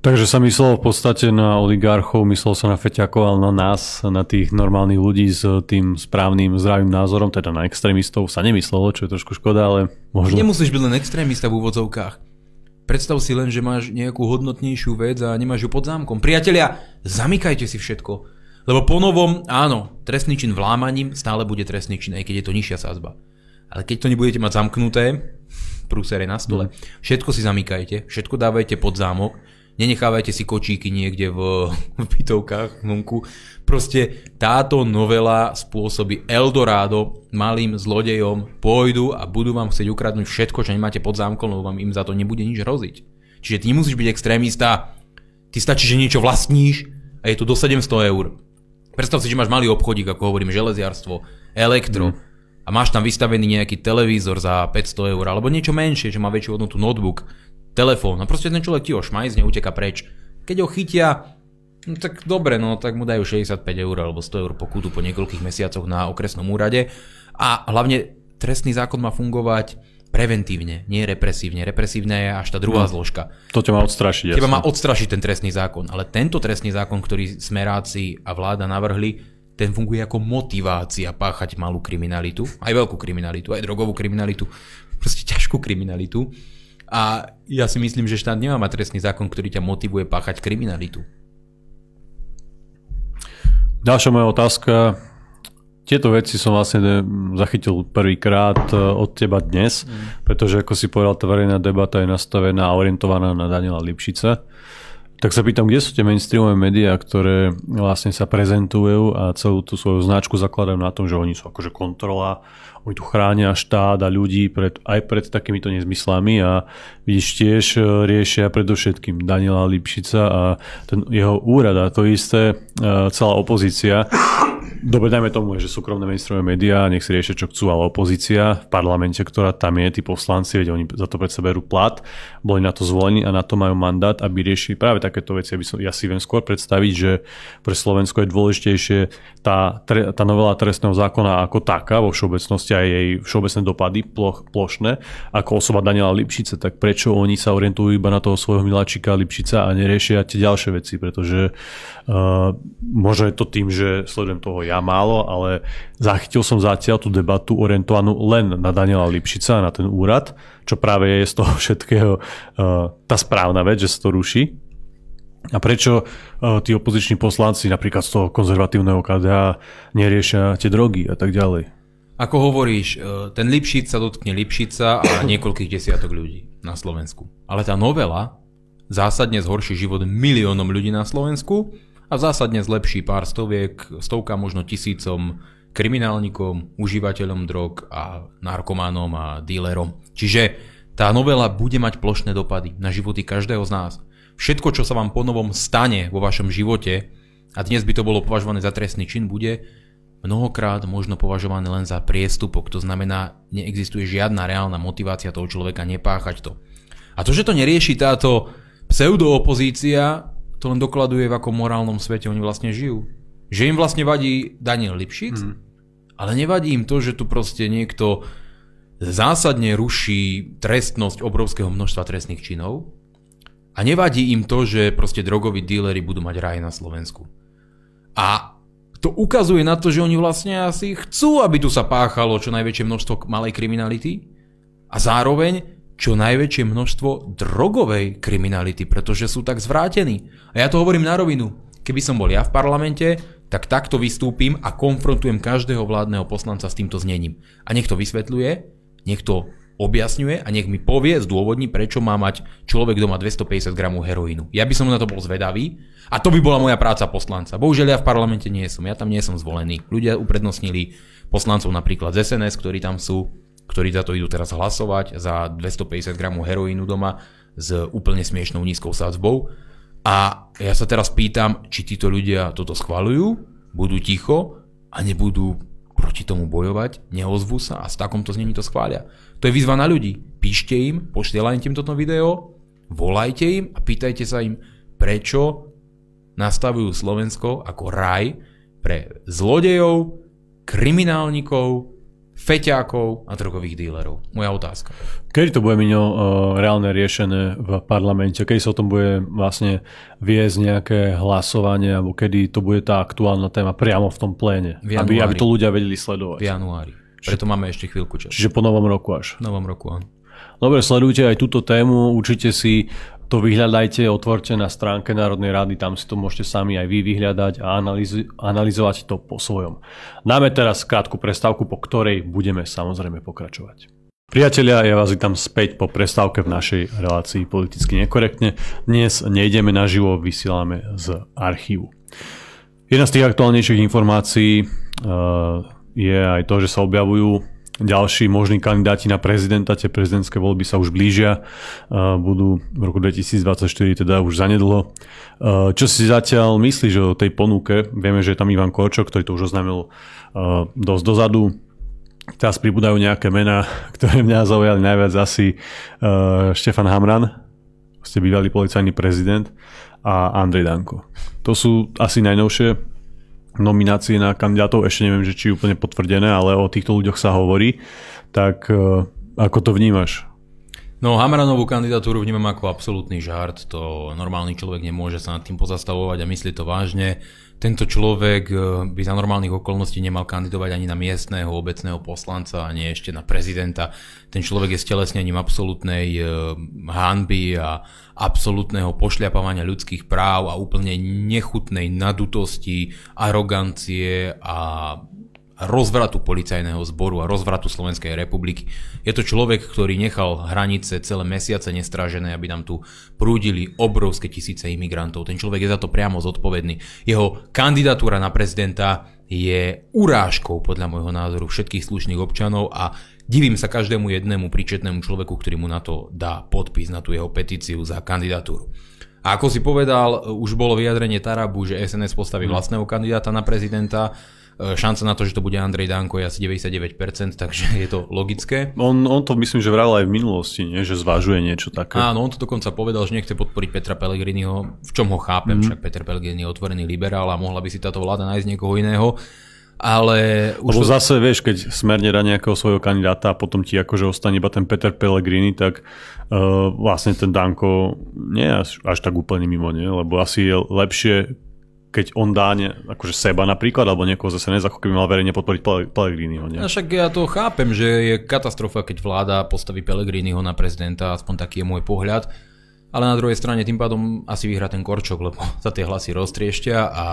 Takže sa myslel v podstate na oligarchov, myslel sa na feťakov, ale na nás, na tých normálnych ľudí s tým správnym zdravým názorom, teda na extrémistov sa nemyslelo, čo je trošku škoda, ale možno... Nemusíš byť len extrémista v úvodzovkách. Predstav si len, že máš nejakú hodnotnejšiu vec a nemáš ju pod zámkom. Priatelia, zamykajte si všetko. Lebo po novom, áno, trestný čin vlámaním stále bude trestný čin, aj keď je to nižšia sázba. Ale keď to nebudete mať zamknuté, prúsere na stole, mm. všetko si zamykajte, všetko dávajte pod zámok, nenechávajte si kočíky niekde v, v bytovkách vonku. Proste táto novela spôsobí Eldorado malým zlodejom, pôjdu a budú vám chcieť ukradnúť všetko, čo nemáte pod zámkom, lebo vám im za to nebude nič hroziť. Čiže ty nemusíš byť extrémista, ty stačí, že niečo vlastníš a je to do 700 eur. Predstav si, že máš malý obchodík, ako hovorím, železiarstvo, elektro, mm. a máš tam vystavený nejaký televízor za 500 eur, alebo niečo menšie, že má väčšiu hodnotu notebook, telefón, a proste ten človek ti ho šmajzne, uteka preč. Keď ho chytia, No tak dobre, no tak mu dajú 65 eur alebo 100 eur pokutu po niekoľkých mesiacoch na okresnom úrade. A hlavne trestný zákon má fungovať preventívne, nie represívne. Represívne je až tá druhá no, zložka. To ťa má odstrašiť. Teba má odstrašiť ten trestný zákon, ale tento trestný zákon, ktorý smeráci a vláda navrhli, ten funguje ako motivácia páchať malú kriminalitu, aj veľkú kriminalitu, aj drogovú kriminalitu, proste ťažkú kriminalitu. A ja si myslím, že štát nemá mať trestný zákon, ktorý ťa motivuje páchať kriminalitu. Ďalšia moja otázka. Tieto veci som vlastne zachytil prvýkrát e, od teba dnes, mm. pretože ako si povedal, tá verejná debata je nastavená a orientovaná na Daniela Lipšica. Tak sa pýtam, kde sú tie mainstreamové médiá, ktoré vlastne sa prezentujú a celú tú svoju značku zakladajú na tom, že oni sú akože kontrola, oni tu chránia štát a ľudí pred, aj pred takýmito nezmyslami a vidíš tiež e, riešia predovšetkým Daniela Lipšica a ten jeho úrad a to isté e, celá opozícia Dobre, dajme tomu, že súkromné mainstreamové médiá, nech si riešia, čo chcú, ale opozícia v parlamente, ktorá tam je, tí poslanci, veď oni za to predsa berú plat, boli na to zvolení a na to majú mandát, aby riešili práve takéto veci. Aby som, ja si viem skôr predstaviť, že pre Slovensko je dôležitejšie tá, tá novela trestného zákona ako taká vo všeobecnosti a jej všeobecné dopady ploch, plošné, ako osoba Daniela Lipšice, tak prečo oni sa orientujú iba na toho svojho miláčika Lipšica a neriešia tie ďalšie veci, pretože uh, možno je to tým, že sledujem toho ja málo, ale zachytil som zatiaľ tú debatu orientovanú len na Daniela Lipšica, na ten úrad, čo práve je z toho všetkého uh, tá správna vec, že sa to ruší. A prečo uh, tí opoziční poslanci napríklad z toho konzervatívneho KDA neriešia tie drogy a tak ďalej? Ako hovoríš, uh, ten Lipšic sa dotkne Lipšica a niekoľkých desiatok ľudí na Slovensku. Ale tá novela zásadne zhorší život miliónom ľudí na Slovensku a zásadne zlepší pár stoviek, stovka možno tisícom kriminálnikom, užívateľom drog a narkománom a dílerom. Čiže tá novela bude mať plošné dopady na životy každého z nás. Všetko, čo sa vám ponovom stane vo vašom živote, a dnes by to bolo považované za trestný čin, bude mnohokrát možno považované len za priestupok. To znamená, neexistuje žiadna reálna motivácia toho človeka nepáchať to. A to, že to nerieši táto pseudoopozícia, to len dokladuje, v akom morálnom svete oni vlastne žijú. Že im vlastne vadí Daniel Lipšic, mm. ale nevadí im to, že tu proste niekto zásadne ruší trestnosť obrovského množstva trestných činov a nevadí im to, že proste drogoví díleri budú mať raj na Slovensku. A to ukazuje na to, že oni vlastne asi chcú, aby tu sa páchalo čo najväčšie množstvo malej kriminality a zároveň čo najväčšie množstvo drogovej kriminality, pretože sú tak zvrátení. A ja to hovorím na rovinu. Keby som bol ja v parlamente, tak takto vystúpim a konfrontujem každého vládneho poslanca s týmto znením. A nech to vysvetľuje, nech to objasňuje a nech mi povie, zdôvodní, prečo má mať človek doma 250 gramov heroínu. Ja by som na to bol zvedavý a to by bola moja práca poslanca. Bohužiaľ ja v parlamente nie som, ja tam nie som zvolený. Ľudia uprednostnili poslancov napríklad z SNS, ktorí tam sú, ktorí za to idú teraz hlasovať, za 250 gramov heroínu doma s úplne smiešnou nízkou sadzbou. A ja sa teraz pýtam, či títo ľudia toto schvalujú, budú ticho a nebudú proti tomu bojovať, neozvú sa a s takomto znení to schvália. To je výzva na ľudí. Píšte im, poštielajte im toto video, volajte im a pýtajte sa im, prečo nastavujú Slovensko ako raj pre zlodejov, kriminálnikov, feťákov a drogových dílerov? Moja otázka. Kedy to bude, Miňo, uh, reálne riešené v parlamente? Kedy sa o tom bude vlastne viesť nejaké hlasovanie, alebo kedy to bude tá aktuálna téma priamo v tom pléne? Aby, aby to ľudia vedeli sledovať. V januári. Preto máme ešte chvíľku času. Čiže po novom roku až. Novom roku, áno. Dobre, sledujte aj túto tému, určite si to vyhľadajte, otvorte na stránke Národnej rady, tam si to môžete sami aj vy vyhľadať a analyz- analyzovať to po svojom. Dáme teraz krátku prestávku, po ktorej budeme samozrejme pokračovať. Priatelia, ja vás vítam späť po prestávke v našej relácii politicky nekorektne. Dnes nejdeme naživo, vysielame z archívu. Jedna z tých aktuálnejších informácií uh, je aj to, že sa objavujú ďalší možní kandidáti na prezidenta, tie prezidentské voľby sa už blížia, budú v roku 2024, teda už zanedlho. Čo si zatiaľ myslíš o tej ponuke? Vieme, že je tam Ivan Korčok, ktorý to už oznámil dosť dozadu. Teraz pribúdajú nejaké mená, ktoré mňa zaujali najviac asi Štefan Hamran, ste bývalý policajný prezident a Andrej Danko. To sú asi najnovšie nominácie na kandidátov, ešte neviem, že či úplne potvrdené, ale o týchto ľuďoch sa hovorí. Tak e, ako to vnímaš? No, Hamranovú kandidatúru vnímam ako absolútny žart, to normálny človek nemôže sa nad tým pozastavovať a myslieť to vážne. Tento človek e, by za normálnych okolností nemal kandidovať ani na miestného obecného poslanca, ani ešte na prezidenta. Ten človek je stelesnením absolútnej e, hanby a absolútneho pošľapávania ľudských práv a úplne nechutnej nadutosti, arogancie a rozvratu policajného zboru a rozvratu Slovenskej republiky. Je to človek, ktorý nechal hranice celé mesiace nestrážené, aby nám tu prúdili obrovské tisíce imigrantov. Ten človek je za to priamo zodpovedný. Jeho kandidatúra na prezidenta je urážkou podľa môjho názoru všetkých slušných občanov a divím sa každému jednému príčetnému človeku, ktorý mu na to dá podpis, na tú jeho petíciu za kandidatúru. A ako si povedal, už bolo vyjadrenie Tarabu, že SNS postaví mhm. vlastného kandidáta na prezidenta. E, šanca na to, že to bude Andrej Danko je asi 99%, takže je to logické. On, on to myslím, že vral aj v minulosti, nie? že zvažuje niečo také. Áno, on to dokonca povedal, že nechce podporiť Petra Pellegriniho, v čom ho chápem, mm. však Peter Pellegrini je otvorený liberál a mohla by si táto vláda nájsť niekoho iného. Ale už Lebo to... zase, vieš, keď smer nedá nejakého svojho kandidáta a potom ti akože ostane iba ten Peter Pellegrini, tak uh, vlastne ten Danko nie je až, až tak úplne mimo, nie? Lebo asi je lepšie keď on dá ne, akože seba napríklad, alebo niekoho zase SNS, ako keby mal verejne podporiť Pellegriniho. Nie? A však ja to chápem, že je katastrofa, keď vláda postaví Pellegriniho na prezidenta, aspoň taký je môj pohľad. Ale na druhej strane tým pádom asi vyhrá ten Korčok, lebo sa tie hlasy roztriešťa a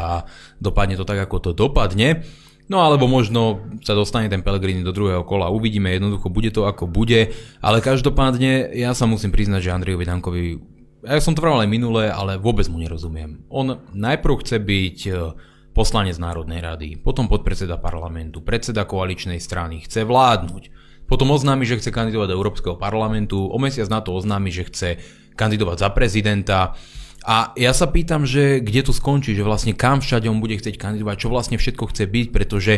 dopadne to tak, ako to dopadne. No alebo možno sa dostane ten Pellegrini do druhého kola. Uvidíme, jednoducho bude to ako bude. Ale každopádne ja sa musím priznať, že Andrejovi Dankovi ja som to vravel aj minulé, ale vôbec mu nerozumiem. On najprv chce byť e, poslanec Národnej rady, potom podpredseda parlamentu, predseda koaličnej strany, chce vládnuť. Potom oznámi, že chce kandidovať do Európskeho parlamentu, o mesiac na to oznámi, že chce kandidovať za prezidenta. A ja sa pýtam, že kde to skončí, že vlastne kam všade on bude chcieť kandidovať, čo vlastne všetko chce byť, pretože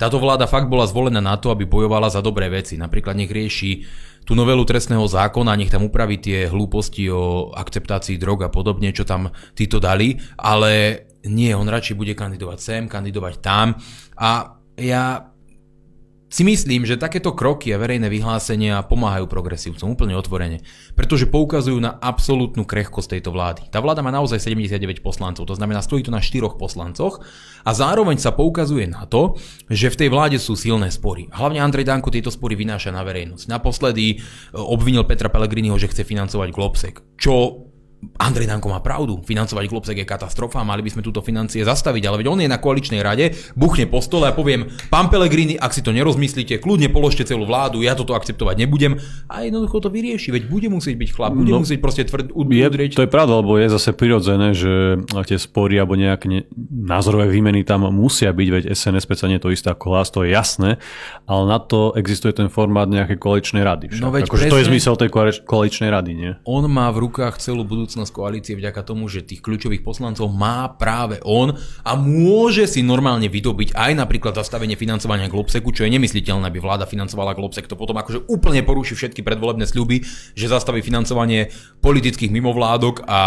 táto vláda fakt bola zvolená na to, aby bojovala za dobré veci. Napríklad nech rieši tú novelu trestného zákona, nech tam upraví tie hlúposti o akceptácii drog a podobne, čo tam títo dali, ale nie, on radšej bude kandidovať sem, kandidovať tam. A ja si myslím, že takéto kroky a verejné vyhlásenia pomáhajú progresívcom úplne otvorene, pretože poukazujú na absolútnu krehkosť tejto vlády. Tá vláda má naozaj 79 poslancov, to znamená stojí to na 4 poslancoch a zároveň sa poukazuje na to, že v tej vláde sú silné spory. Hlavne Andrej Danko tieto spory vynáša na verejnosť. Naposledy e, obvinil Petra Pellegriniho, že chce financovať Globsek, čo Andrej Danko má pravdu, financovať Globsek je katastrofa, mali by sme túto financie zastaviť, ale veď on je na koaličnej rade, buchne po stole a poviem, pán Pelegrini, ak si to nerozmyslíte, kľudne položte celú vládu, ja toto akceptovať nebudem a jednoducho to vyrieši, veď bude musieť byť chlap, bude no, musieť proste tvrd, udrieť. To je pravda, lebo je zase prirodzené, že tie spory alebo nejaké ne, názorové výmeny tam musia byť, veď SNS nie to isté ako hlas, to je jasné, ale na to existuje ten formát nejakej koaličnej rady. Však. No veď akože presne, to je zmysel tej koaličnej rady, nie? On má v rukách celú budúcnosť budúcnosť koalície vďaka tomu, že tých kľúčových poslancov má práve on a môže si normálne vydobiť aj napríklad zastavenie financovania Globseku, čo je nemysliteľné, aby vláda financovala Globsek. To potom akože úplne poruší všetky predvolebné sľuby, že zastaví financovanie politických mimovládok a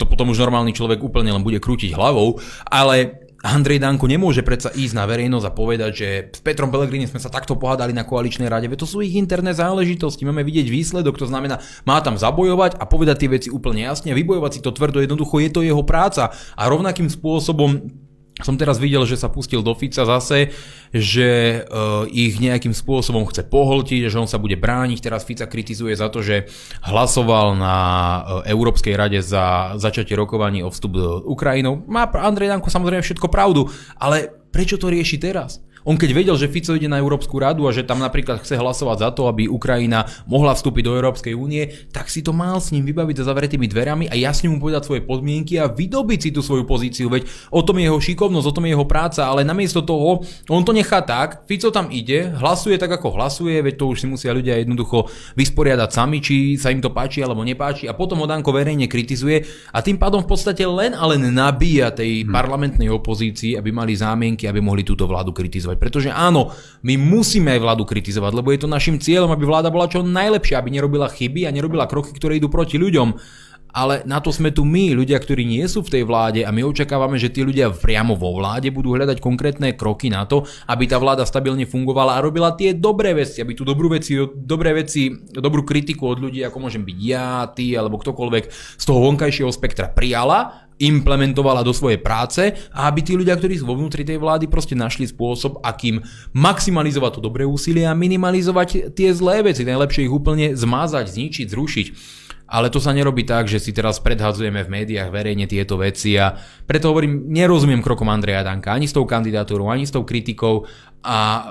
to potom už normálny človek úplne len bude krútiť hlavou, ale Andrej Danko nemôže predsa ísť na verejnosť a povedať, že s Petrom Pellegrini sme sa takto pohádali na koaličnej rade, veď to sú ich interné záležitosti, máme vidieť výsledok, to znamená, má tam zabojovať a povedať tie veci úplne jasne, vybojovať si to tvrdo, jednoducho je to jeho práca a rovnakým spôsobom som teraz videl, že sa pustil do Fica zase, že uh, ich nejakým spôsobom chce pohltiť, že on sa bude brániť. Teraz Fica kritizuje za to, že hlasoval na uh, Európskej rade za začatie rokovaní o vstup do Ukrajinou. Má Andrej Danko samozrejme všetko pravdu, ale prečo to rieši teraz? On keď vedel, že Fico ide na Európsku radu a že tam napríklad chce hlasovať za to, aby Ukrajina mohla vstúpiť do Európskej únie, tak si to mal s ním vybaviť za zavretými dverami a jasne mu povedať svoje podmienky a vydobiť si tú svoju pozíciu. Veď o tom je jeho šikovnosť, o tom je jeho práca, ale namiesto toho on to nechá tak, Fico tam ide, hlasuje tak ako hlasuje, veď to už si musia ľudia jednoducho vysporiadať sami, či sa im to páči alebo nepáči a potom ho Danko verejne kritizuje a tým pádom v podstate len a len nabíja tej hmm. parlamentnej opozícii, aby mali zámienky, aby mohli túto vládu kritizovať kritizovať. Pretože áno, my musíme aj vládu kritizovať, lebo je to našim cieľom, aby vláda bola čo najlepšia, aby nerobila chyby a nerobila kroky, ktoré idú proti ľuďom. Ale na to sme tu my, ľudia, ktorí nie sú v tej vláde a my očakávame, že tí ľudia priamo vo vláde budú hľadať konkrétne kroky na to, aby tá vláda stabilne fungovala a robila tie dobré veci, aby tú dobrú veci, dobré veci, dobrú kritiku od ľudí, ako môžem byť ja, ty alebo ktokoľvek z toho vonkajšieho spektra prijala implementovala do svojej práce a aby tí ľudia, ktorí sú vo vnútri tej vlády, proste našli spôsob, akým maximalizovať to dobré úsilie a minimalizovať tie zlé veci. Najlepšie ich úplne zmazať, zničiť, zrušiť. Ale to sa nerobí tak, že si teraz predhadzujeme v médiách verejne tieto veci a preto hovorím, nerozumiem krokom Andreja Danka ani s tou kandidatúrou, ani s tou kritikou a e,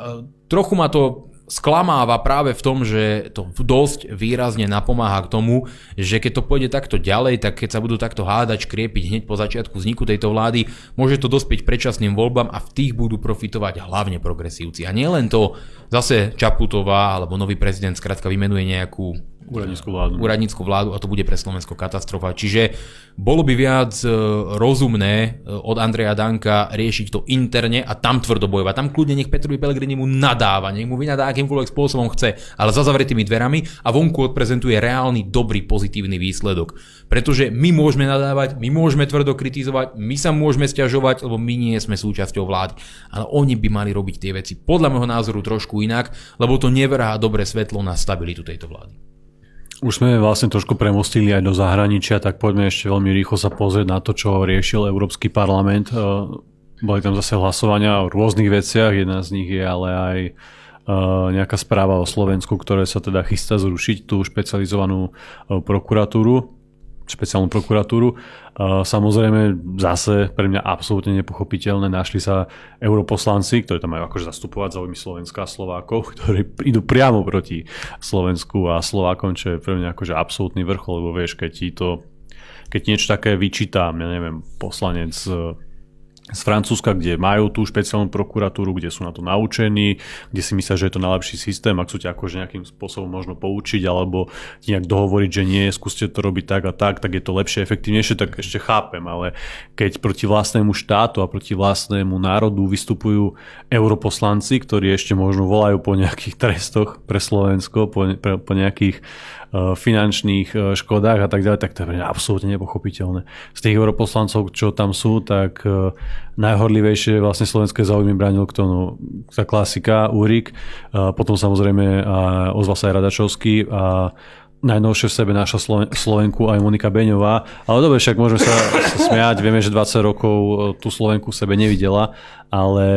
trochu ma to sklamáva práve v tom, že to dosť výrazne napomáha k tomu, že keď to pôjde takto ďalej, tak keď sa budú takto hádať, škriepiť hneď po začiatku vzniku tejto vlády, môže to dospieť predčasným voľbám a v tých budú profitovať hlavne progresívci. A nielen to, zase Čaputová alebo nový prezident skrátka vymenuje nejakú Úradnícku vládu. Úradnícku vládu a to bude pre Slovensko katastrofa. Čiže bolo by viac e, rozumné e, od Andreja Danka riešiť to interne a tam tvrdo bojovať. Tam kľudne nech Petrovi Pellegrini mu nadáva, nech mu vynadá akýmkoľvek spôsobom chce, ale za zavretými dverami a vonku odprezentuje reálny, dobrý, pozitívny výsledok. Pretože my môžeme nadávať, my môžeme tvrdo kritizovať, my sa môžeme stiažovať, lebo my nie sme súčasťou vlády. Ale oni by mali robiť tie veci podľa môjho názoru trošku inak, lebo to nevrhá dobré svetlo na stabilitu tejto vlády. Už sme vlastne trošku premostili aj do zahraničia, tak poďme ešte veľmi rýchlo sa pozrieť na to, čo riešil Európsky parlament. E, boli tam zase hlasovania o rôznych veciach, jedna z nich je ale aj e, nejaká správa o Slovensku, ktoré sa teda chystá zrušiť tú špecializovanú e, prokuratúru špeciálnu prokuratúru. Samozrejme, zase pre mňa absolútne nepochopiteľné, našli sa europoslanci, ktorí tam majú akože zastupovať záujmy Slovenska a Slovákov, ktorí idú priamo proti Slovensku a Slovákom, čo je pre mňa akože absolútny vrchol, lebo vieš, keď ti to keď niečo také vyčítam, ja neviem, poslanec z Francúzska, kde majú tú špeciálnu prokuratúru, kde sú na to naučení, kde si myslia, že je to najlepší systém, ak sú ťa akože nejakým spôsobom možno poučiť alebo ti nejak dohovoriť, že nie, skúste to robiť tak a tak, tak je to lepšie, efektívnejšie, tak ešte chápem, ale keď proti vlastnému štátu a proti vlastnému národu vystupujú europoslanci, ktorí ešte možno volajú po nejakých trestoch pre Slovensko, po, pre, po nejakých finančných eh, škodách a tak ďalej, tak to je absolútne nepochopiteľné. Z tých europoslancov, čo tam sú, tak eh, najhorlivejšie vlastne slovenské záujmy bránil kto? No, tá klasika, Úrik, potom samozrejme ozval sa aj Radačovský a najnovšie v sebe naša Slovenku aj Monika Beňová. Ale dobre, však môžeme sa, sa smiať, vieme, že 20 rokov tú Slovenku v sebe nevidela, ale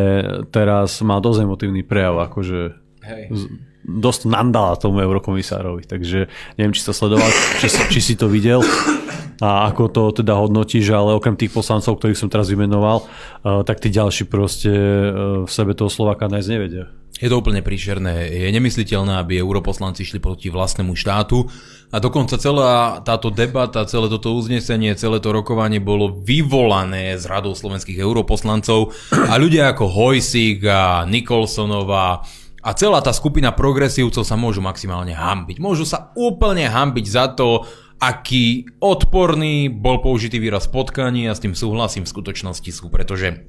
teraz má dosť emotívny prejav, akože Hej dosť nandala tomu eurokomisárovi, takže neviem, či sa sledoval, či, či si to videl. a ako to teda hodnotíš, ale okrem tých poslancov, ktorých som teraz vymenoval, tak tí ďalší proste v sebe toho Slováka nájsť nevedia. Je to úplne príšerné. Je nemysliteľné, aby europoslanci šli proti vlastnému štátu a dokonca celá táto debata, celé toto uznesenie, celé to rokovanie bolo vyvolané z radou slovenských europoslancov a ľudia ako Hojsík a Nikolsonová a celá tá skupina progresívcov sa môžu maximálne hambiť. Môžu sa úplne hambiť za to, aký odporný bol použitý výraz potkanie a s tým súhlasím v skutočnosti sú, pretože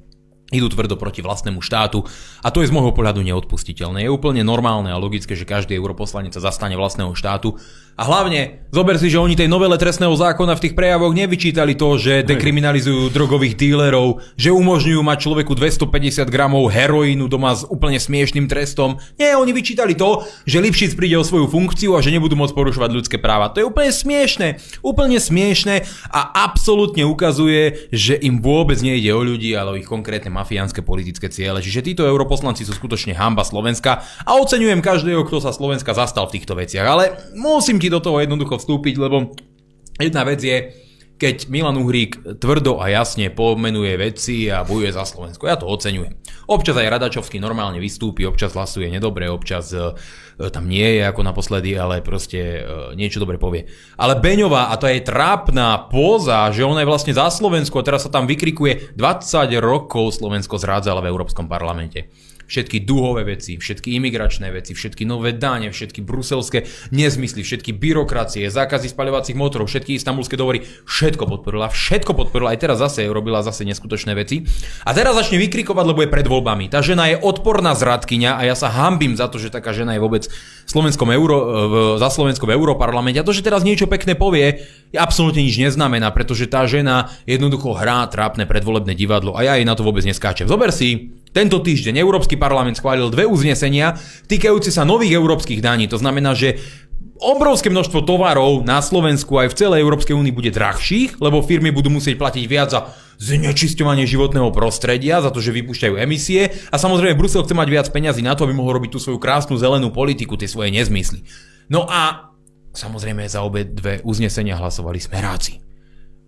idú tvrdo proti vlastnému štátu a to je z môjho pohľadu neodpustiteľné. Je úplne normálne a logické, že každý europoslanec sa zastane vlastného štátu a hlavne, zober si, že oni tej novele trestného zákona v tých prejavoch nevyčítali to, že dekriminalizujú drogových dílerov, že umožňujú mať človeku 250 gramov heroínu doma s úplne smiešným trestom. Nie, oni vyčítali to, že Lipšic príde o svoju funkciu a že nebudú môcť porušovať ľudské práva. To je úplne smiešné, úplne smiešné a absolútne ukazuje, že im vôbec nejde o ľudí, ale o ich konkrétne mafiánske politické ciele. Čiže títo europoslanci sú skutočne hamba Slovenska a oceňujem každého, kto sa Slovenska zastal v týchto veciach. Ale musím ti do toho jednoducho vstúpiť, lebo jedna vec je, keď Milan Uhrík tvrdo a jasne pomenuje veci a bojuje za Slovensko. Ja to oceňujem. Občas aj Radačovský normálne vystúpi, občas hlasuje nedobre, občas e, tam nie je ako naposledy, ale proste e, niečo dobre povie. Ale Beňová, a to je trápna póza, že ona je vlastne za Slovensko a teraz sa tam vykrikuje 20 rokov Slovensko zrádzala v Európskom parlamente všetky duhové veci, všetky imigračné veci, všetky nové dáne, všetky bruselské nezmysly, všetky byrokracie, zákazy spaľovacích motorov, všetky istambulské dohovory, všetko podporila, všetko podporila, aj teraz zase robila zase neskutočné veci. A teraz začne vykrikovať, lebo je pred voľbami. Tá žena je odporná zradkyňa a ja sa hambím za to, že taká žena je vôbec Slovenskom Euro, v, za Slovensko v Európarlamente. A to, že teraz niečo pekné povie, absolútne nič neznamená, pretože tá žena jednoducho hrá trápne predvolebné divadlo a ja jej na to vôbec neskáčem. Zober si, tento týždeň Európsky parlament schválil dve uznesenia týkajúce sa nových európskych daní. To znamená, že obrovské množstvo tovarov na Slovensku aj v celej Európskej únii bude drahších, lebo firmy budú musieť platiť viac za znečisťovanie životného prostredia, za to, že vypúšťajú emisie a samozrejme Brusel chce mať viac peňazí na to, aby mohol robiť tú svoju krásnu zelenú politiku, tie svoje nezmysly. No a samozrejme za obe dve uznesenia hlasovali smeráci.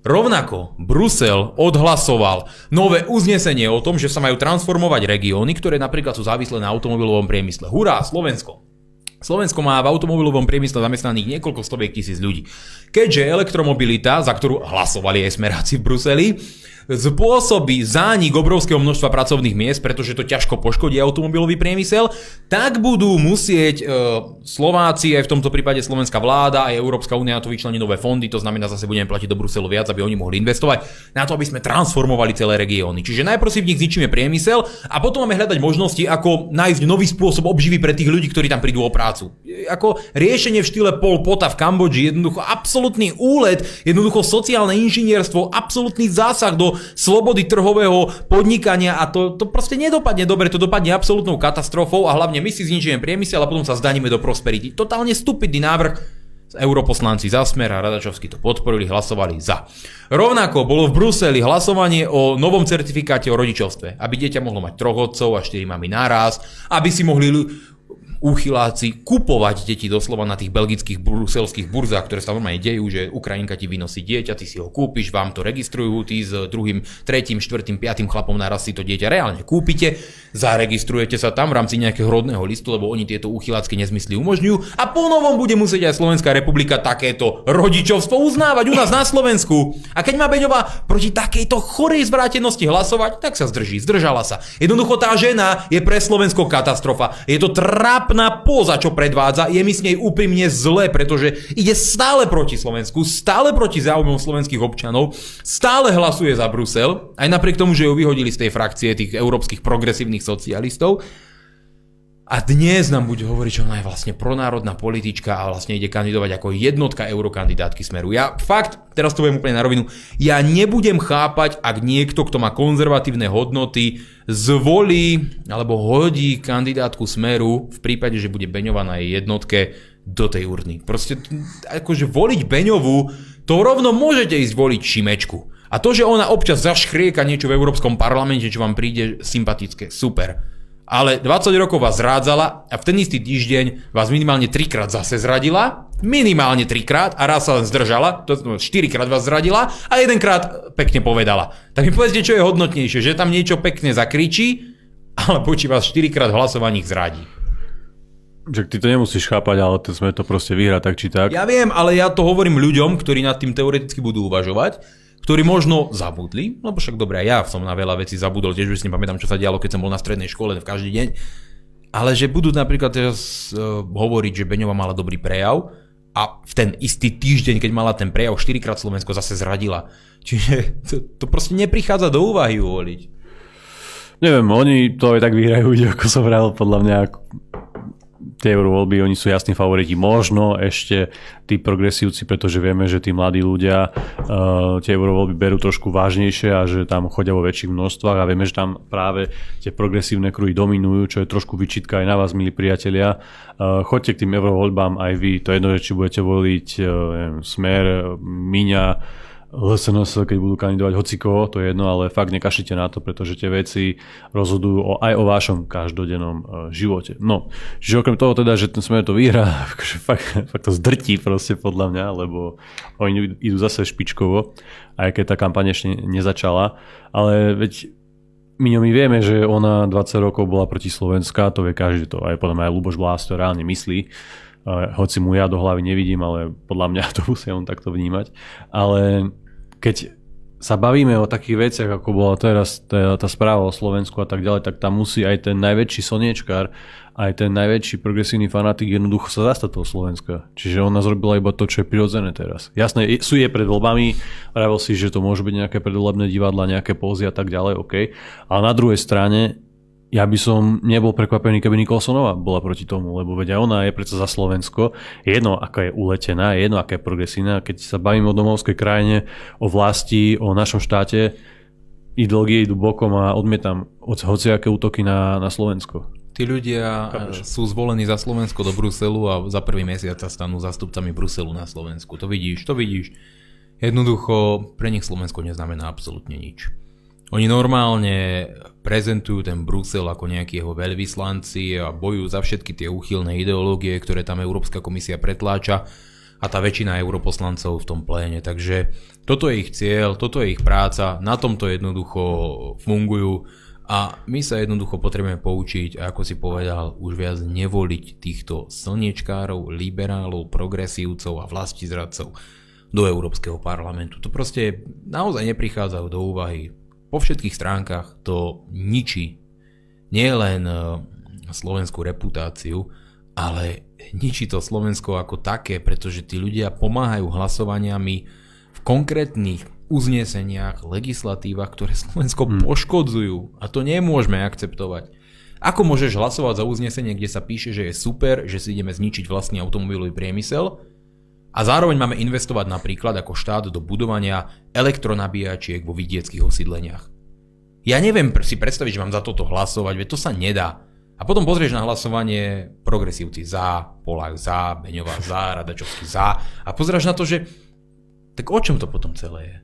Rovnako Brusel odhlasoval nové uznesenie o tom, že sa majú transformovať regióny, ktoré napríklad sú závislé na automobilovom priemysle. Hurá, Slovensko! Slovensko má v automobilovom priemysle zamestnaných niekoľko stoviek tisíc ľudí. Keďže elektromobilita, za ktorú hlasovali aj smeráci v Bruseli, spôsobí zánik obrovského množstva pracovných miest, pretože to ťažko poškodí automobilový priemysel, tak budú musieť e, Slováci, aj v tomto prípade slovenská vláda, aj Európska únia to vyčlení nové fondy, to znamená zase budeme platiť do Bruselu viac, aby oni mohli investovať na to, aby sme transformovali celé regióny. Čiže najprv si v nich zničíme priemysel a potom máme hľadať možnosti, ako nájsť nový spôsob obživy pre tých ľudí, ktorí tam prídu o prácu. Ako riešenie v štýle Pol Pota v Kambodži, jednoducho absolútny úlet, jednoducho sociálne inžinierstvo, absolútny zásah do slobody trhového podnikania a to, to proste nedopadne dobre, to dopadne absolútnou katastrofou a hlavne my si znižíme priemysel a potom sa zdaníme do prosperity. Totálne stupidný návrh. Europoslanci za smer a Radačovský to podporili, hlasovali za. Rovnako bolo v Bruseli hlasovanie o novom certifikáte o rodičovstve, aby dieťa mohlo mať troch otcov a štyri mami naraz, aby si mohli úchyláci kupovať deti doslova na tých belgických bruselských burzách, ktoré sa normálne dejú, že Ukrajinka ti vynosí dieťa, ty si ho kúpiš, vám to registrujú, ty s druhým, tretím, štvrtým, piatým chlapom naraz si to dieťa reálne kúpite, zaregistrujete sa tam v rámci nejakého rodného listu, lebo oni tieto úchylácké nezmysly umožňujú a po novom bude musieť aj Slovenská republika takéto rodičovstvo uznávať u nás na Slovensku. A keď má Beňová proti takejto chorej zvrátenosti hlasovať, tak sa zdrží, zdržala sa. Jednoducho tá žena je pre Slovensko katastrofa. Je to tráp trápna póza, čo predvádza, je mi s nej úprimne zle, pretože ide stále proti Slovensku, stále proti záujmom slovenských občanov, stále hlasuje za Brusel, aj napriek tomu, že ju vyhodili z tej frakcie tých európskych progresívnych socialistov. A dnes nám bude hovoriť, že ona je vlastne pronárodná politička a vlastne ide kandidovať ako jednotka eurokandidátky Smeru. Ja fakt, teraz to budem úplne na rovinu, ja nebudem chápať, ak niekto, kto má konzervatívne hodnoty, zvolí alebo hodí kandidátku Smeru v prípade, že bude Beňová na jej jednotke do tej urny. Proste akože voliť Beňovú, to rovno môžete ísť voliť Šimečku. A to, že ona občas zaškrieka niečo v Európskom parlamente, čo vám príde sympatické, super ale 20 rokov vás zrádzala a v ten istý týždeň vás minimálne trikrát zase zradila, minimálne trikrát a raz sa len zdržala, to 4 krát vás zradila a jedenkrát pekne povedala. Tak mi povedzte, čo je hodnotnejšie, že tam niečo pekne zakričí, alebo či vás 4 krát v hlasovaní zradí. Že ty to nemusíš chápať, ale to sme to proste vyhrať tak či tak. Ja viem, ale ja to hovorím ľuďom, ktorí nad tým teoreticky budú uvažovať, ktorí možno zabudli, lebo však dobre, ja som na veľa vecí zabudol, tiež už si nepamätám, čo sa dialo, keď som bol na strednej škole v každý deň, ale že budú napríklad teraz uh, hovoriť, že Beňová mala dobrý prejav a v ten istý týždeň, keď mala ten prejav, 4 krát Slovensko zase zradila. Čiže to, to proste neprichádza do úvahy uvoliť. Neviem, oni to aj tak vyhrajú, ako som vral, podľa mňa tie eurovoľby, oni sú jasní favoriti. Možno ešte tí progresívci, pretože vieme, že tí mladí ľudia uh, tie eurovoľby berú trošku vážnejšie a že tam chodia vo väčších množstvách a vieme, že tam práve tie progresívne kruhy dominujú, čo je trošku vyčitka aj na vás, milí priatelia. Uh, choďte k tým eurovoľbám aj vy, to je jedno, že či budete voliť uh, neviem, Smer, Miňa, LSNS, keď budú kandidovať hocikoho, to je jedno, ale fakt nekašlite na to, pretože tie veci rozhodujú o, aj o vašom každodennom uh, živote. No, čiže okrem toho teda, že ten smer to vyhrá, akože fakt, fakt to zdrtí proste podľa mňa, lebo oni idú zase špičkovo, aj keď tá kampaň ešte nezačala, ale veď my my vieme, že ona 20 rokov bola proti Slovenska, to vie každý, to aj podľa mňa aj Luboš Vlás to reálne myslí, uh, hoci mu ja do hlavy nevidím, ale podľa mňa to musí on takto vnímať. Ale keď sa bavíme o takých veciach, ako bola teraz tá, tá správa o Slovensku a tak ďalej, tak tam musí aj ten najväčší slniečkár, aj ten najväčší progresívny fanatik jednoducho sa zastať toho Slovenska. Čiže ona zrobila iba to, čo je prirodzené teraz. Jasné, sú je pred voľbami, vravil si, že to môže byť nejaké predvolebné divadla, nejaké pózy a tak ďalej, OK. Ale na druhej strane ja by som nebol prekvapený, keby Nikolsonová bola proti tomu, lebo vedia ona je predsa za Slovensko, jedno aká je uletená, jedno aká je progresívna, keď sa bavíme o domovskej krajine, o vlasti, o našom štáte, ideológie idú bokom a odmietam hociaké útoky na, na Slovensko. Tí ľudia Kapuš. sú zvolení za Slovensko do Bruselu a za prvý mesiac sa stanú zastupcami Bruselu na Slovensku. To vidíš, to vidíš. Jednoducho, pre nich Slovensko neznamená absolútne nič. Oni normálne prezentujú ten Brusel ako nejakí jeho veľvyslanci a bojujú za všetky tie úchylné ideológie, ktoré tam Európska komisia pretláča a tá väčšina europoslancov v tom pléne. Takže toto je ich cieľ, toto je ich práca, na tomto jednoducho fungujú a my sa jednoducho potrebujeme poučiť, ako si povedal, už viac nevoliť týchto slniečkárov, liberálov, progresívcov a vlastizradcov do Európskeho parlamentu. To proste naozaj neprichádzajú do úvahy po všetkých stránkach to ničí nielen e, slovenskú reputáciu, ale ničí to Slovensko ako také, pretože tí ľudia pomáhajú hlasovaniami v konkrétnych uzneseniach, legislatívach, ktoré Slovensko hmm. poškodzujú a to nemôžeme akceptovať. Ako môžeš hlasovať za uznesenie, kde sa píše, že je super, že si ideme zničiť vlastný automobilový priemysel a zároveň máme investovať napríklad ako štát do budovania elektronabíjačiek vo vidieckých osídleniach. Ja neviem si predstaviť, že mám za toto hlasovať, veď to sa nedá. A potom pozrieš na hlasovanie progresívci za, Polák za, Beňová za, Radačovský za a pozrieš na to, že tak o čom to potom celé je?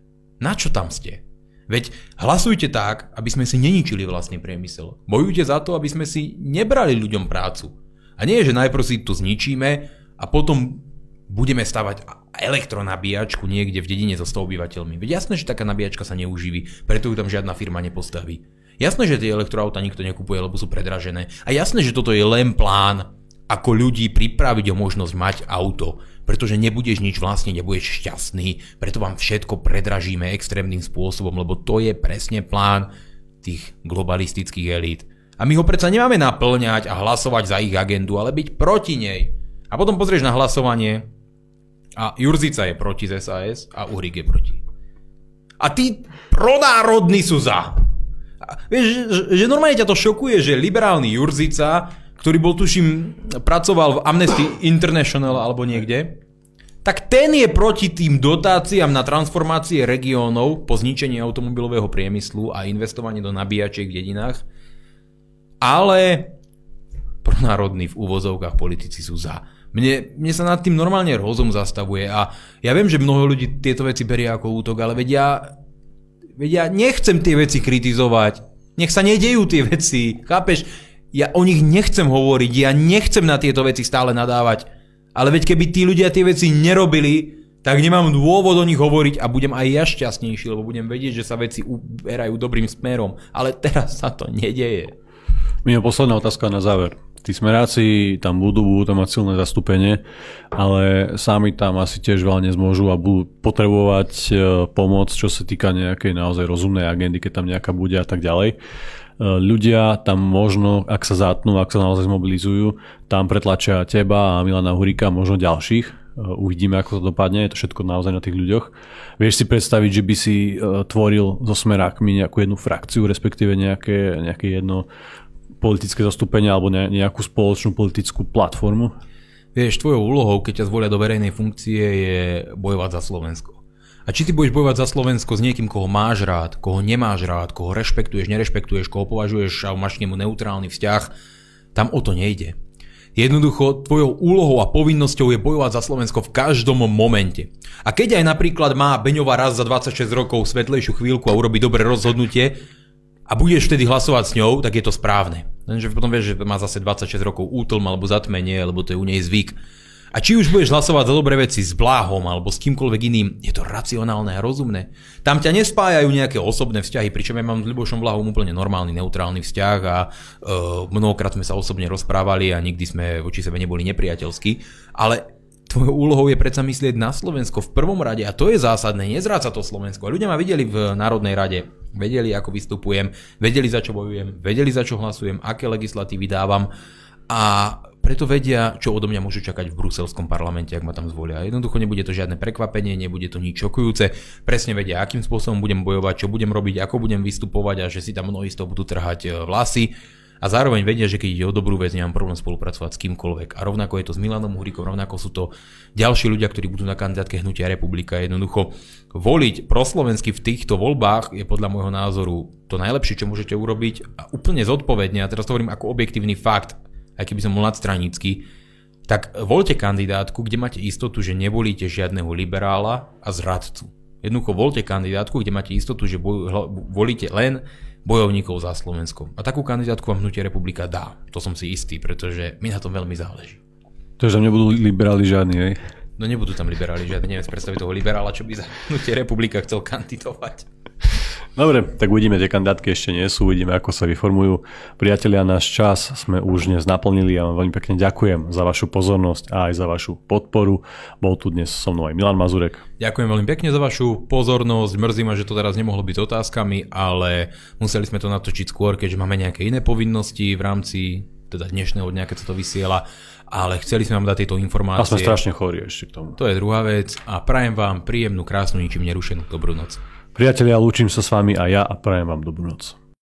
Na čo tam ste? Veď hlasujte tak, aby sme si neničili vlastný priemysel. Bojujte za to, aby sme si nebrali ľuďom prácu. A nie, že najprv si to zničíme a potom budeme stavať elektronabíjačku niekde v dedine so 100 obyvateľmi. Veď jasné, že taká nabíjačka sa neuživí, preto ju tam žiadna firma nepostaví. Jasné, že tie elektroauta nikto nekupuje, lebo sú predražené. A jasné, že toto je len plán, ako ľudí pripraviť o možnosť mať auto. Pretože nebudeš nič vlastne, nebudeš šťastný, preto vám všetko predražíme extrémnym spôsobom, lebo to je presne plán tých globalistických elít. A my ho predsa nemáme naplňať a hlasovať za ich agendu, ale byť proti nej. A potom pozrieš na hlasovanie a Jurzica je proti z SAS a Uhrik je proti. A tí pronárodní sú za. A vieš, že, že normálne ťa to šokuje, že liberálny Jurzica, ktorý bol tuším, pracoval v Amnesty International alebo niekde, tak ten je proti tým dotáciám na transformácie regiónov po zničení automobilového priemyslu a investovanie do nabíjačiek v dedinách. Ale pronárodní v úvozovkách politici sú za. Mne, mne sa nad tým normálne rozum zastavuje a ja viem, že mnoho ľudí tieto veci berie ako útok, ale veď ja nechcem tie veci kritizovať. Nech sa nedejú tie veci, chápeš? Ja o nich nechcem hovoriť, ja nechcem na tieto veci stále nadávať. Ale veď keby tí ľudia tie veci nerobili, tak nemám dôvod o nich hovoriť a budem aj ja šťastnejší, lebo budem vedieť, že sa veci uberajú dobrým smerom. Ale teraz sa to nedeje. Mimo posledná otázka na záver. Tí smeráci tam budú, budú tam mať silné zastúpenie, ale sami tam asi tiež veľa nezmôžu a budú potrebovať e, pomoc, čo sa týka nejakej naozaj rozumnej agendy, keď tam nejaká bude a tak ďalej. E, ľudia tam možno, ak sa zátnú, ak sa naozaj zmobilizujú, tam pretlačia teba a Milana Hurika, možno ďalších, Eh, uvidíme, ako to dopadne, je to všetko naozaj na tých ľuďoch. Vieš si predstaviť, že by si tvoril so smerákmi nejakú jednu frakciu, respektíve nejaké, nejaké jedno politické zastúpenie alebo nejakú spoločnú politickú platformu? Vieš, tvojou úlohou, keď ťa zvolia do verejnej funkcie, je bojovať za Slovensko. A či ty budeš bojovať za Slovensko s niekým, koho máš rád, koho nemáš rád, koho rešpektuješ, nerešpektuješ, koho považuješ a máš k nemu neutrálny vzťah, tam o to nejde. Jednoducho, tvojou úlohou a povinnosťou je bojovať za Slovensko v každom momente. A keď aj napríklad má Beňová raz za 26 rokov svetlejšiu chvíľku a urobi dobré rozhodnutie a budeš vtedy hlasovať s ňou, tak je to správne. Lenže potom vieš, že má zase 26 rokov útlm alebo zatmenie, lebo to je u nej zvyk. A či už budeš hlasovať za dobré veci s bláhom alebo s kýmkoľvek iným, je to racionálne a rozumné. Tam ťa nespájajú nejaké osobné vzťahy, pričom ja mám s Ľubošom Blahom úplne normálny, neutrálny vzťah a uh, mnohokrát sme sa osobne rozprávali a nikdy sme voči sebe neboli nepriateľskí, ale tvojou úlohou je predsa myslieť na Slovensko v prvom rade a to je zásadné, nezráca to Slovensko. A ľudia ma videli v Národnej rade, vedeli ako vystupujem, vedeli za čo bojujem, vedeli za čo hlasujem, aké legislatívy dávam a preto vedia, čo odo mňa môžu čakať v bruselskom parlamente, ak ma tam zvolia. Jednoducho nebude to žiadne prekvapenie, nebude to nič šokujúce. Presne vedia, akým spôsobom budem bojovať, čo budem robiť, ako budem vystupovať a že si tam mnohí z toho budú trhať e, vlasy. A zároveň vedia, že keď ide o dobrú vec, nemám problém spolupracovať s kýmkoľvek. A rovnako je to s Milanom Hurikom, rovnako sú to ďalší ľudia, ktorí budú na kandidátke Hnutia republika. Jednoducho voliť proslovensky v týchto voľbách je podľa môjho názoru to najlepšie, čo môžete urobiť a úplne zodpovedne. A teraz to hovorím ako objektívny fakt aj keby som bol nadstranícky, tak voľte kandidátku, kde máte istotu, že nevolíte žiadneho liberála a zradcu. Jednoducho voľte kandidátku, kde máte istotu, že volíte len bojovníkov za Slovensko. A takú kandidátku vám Hnutie republika dá. To som si istý, pretože mi na tom veľmi záleží. Takže nebudú liberáli žiadni, hej? No nebudú tam liberáli žiadni, neviem predstaviť toho liberála, čo by za Hnutie republika chcel kandidovať. Dobre, tak uvidíme, tie kandidátky ešte nie sú, uvidíme, ako sa vyformujú. Priatelia, náš čas sme už dnes naplnili a vám veľmi pekne ďakujem za vašu pozornosť a aj za vašu podporu. Bol tu dnes so mnou aj Milan Mazurek. Ďakujem veľmi pekne za vašu pozornosť. Mrzí ma, že to teraz nemohlo byť s otázkami, ale museli sme to natočiť skôr, keďže máme nejaké iné povinnosti v rámci teda dnešného dňa, keď sa to vysiela, ale chceli sme vám dať tieto informácie. A sme strašne chorí ešte k tomu. To je druhá vec a prajem vám príjemnú, krásnu, ničím nerušenú dobrú noc. Priatelia, lúčim sa s vami a ja a prajem vám dobrú noc.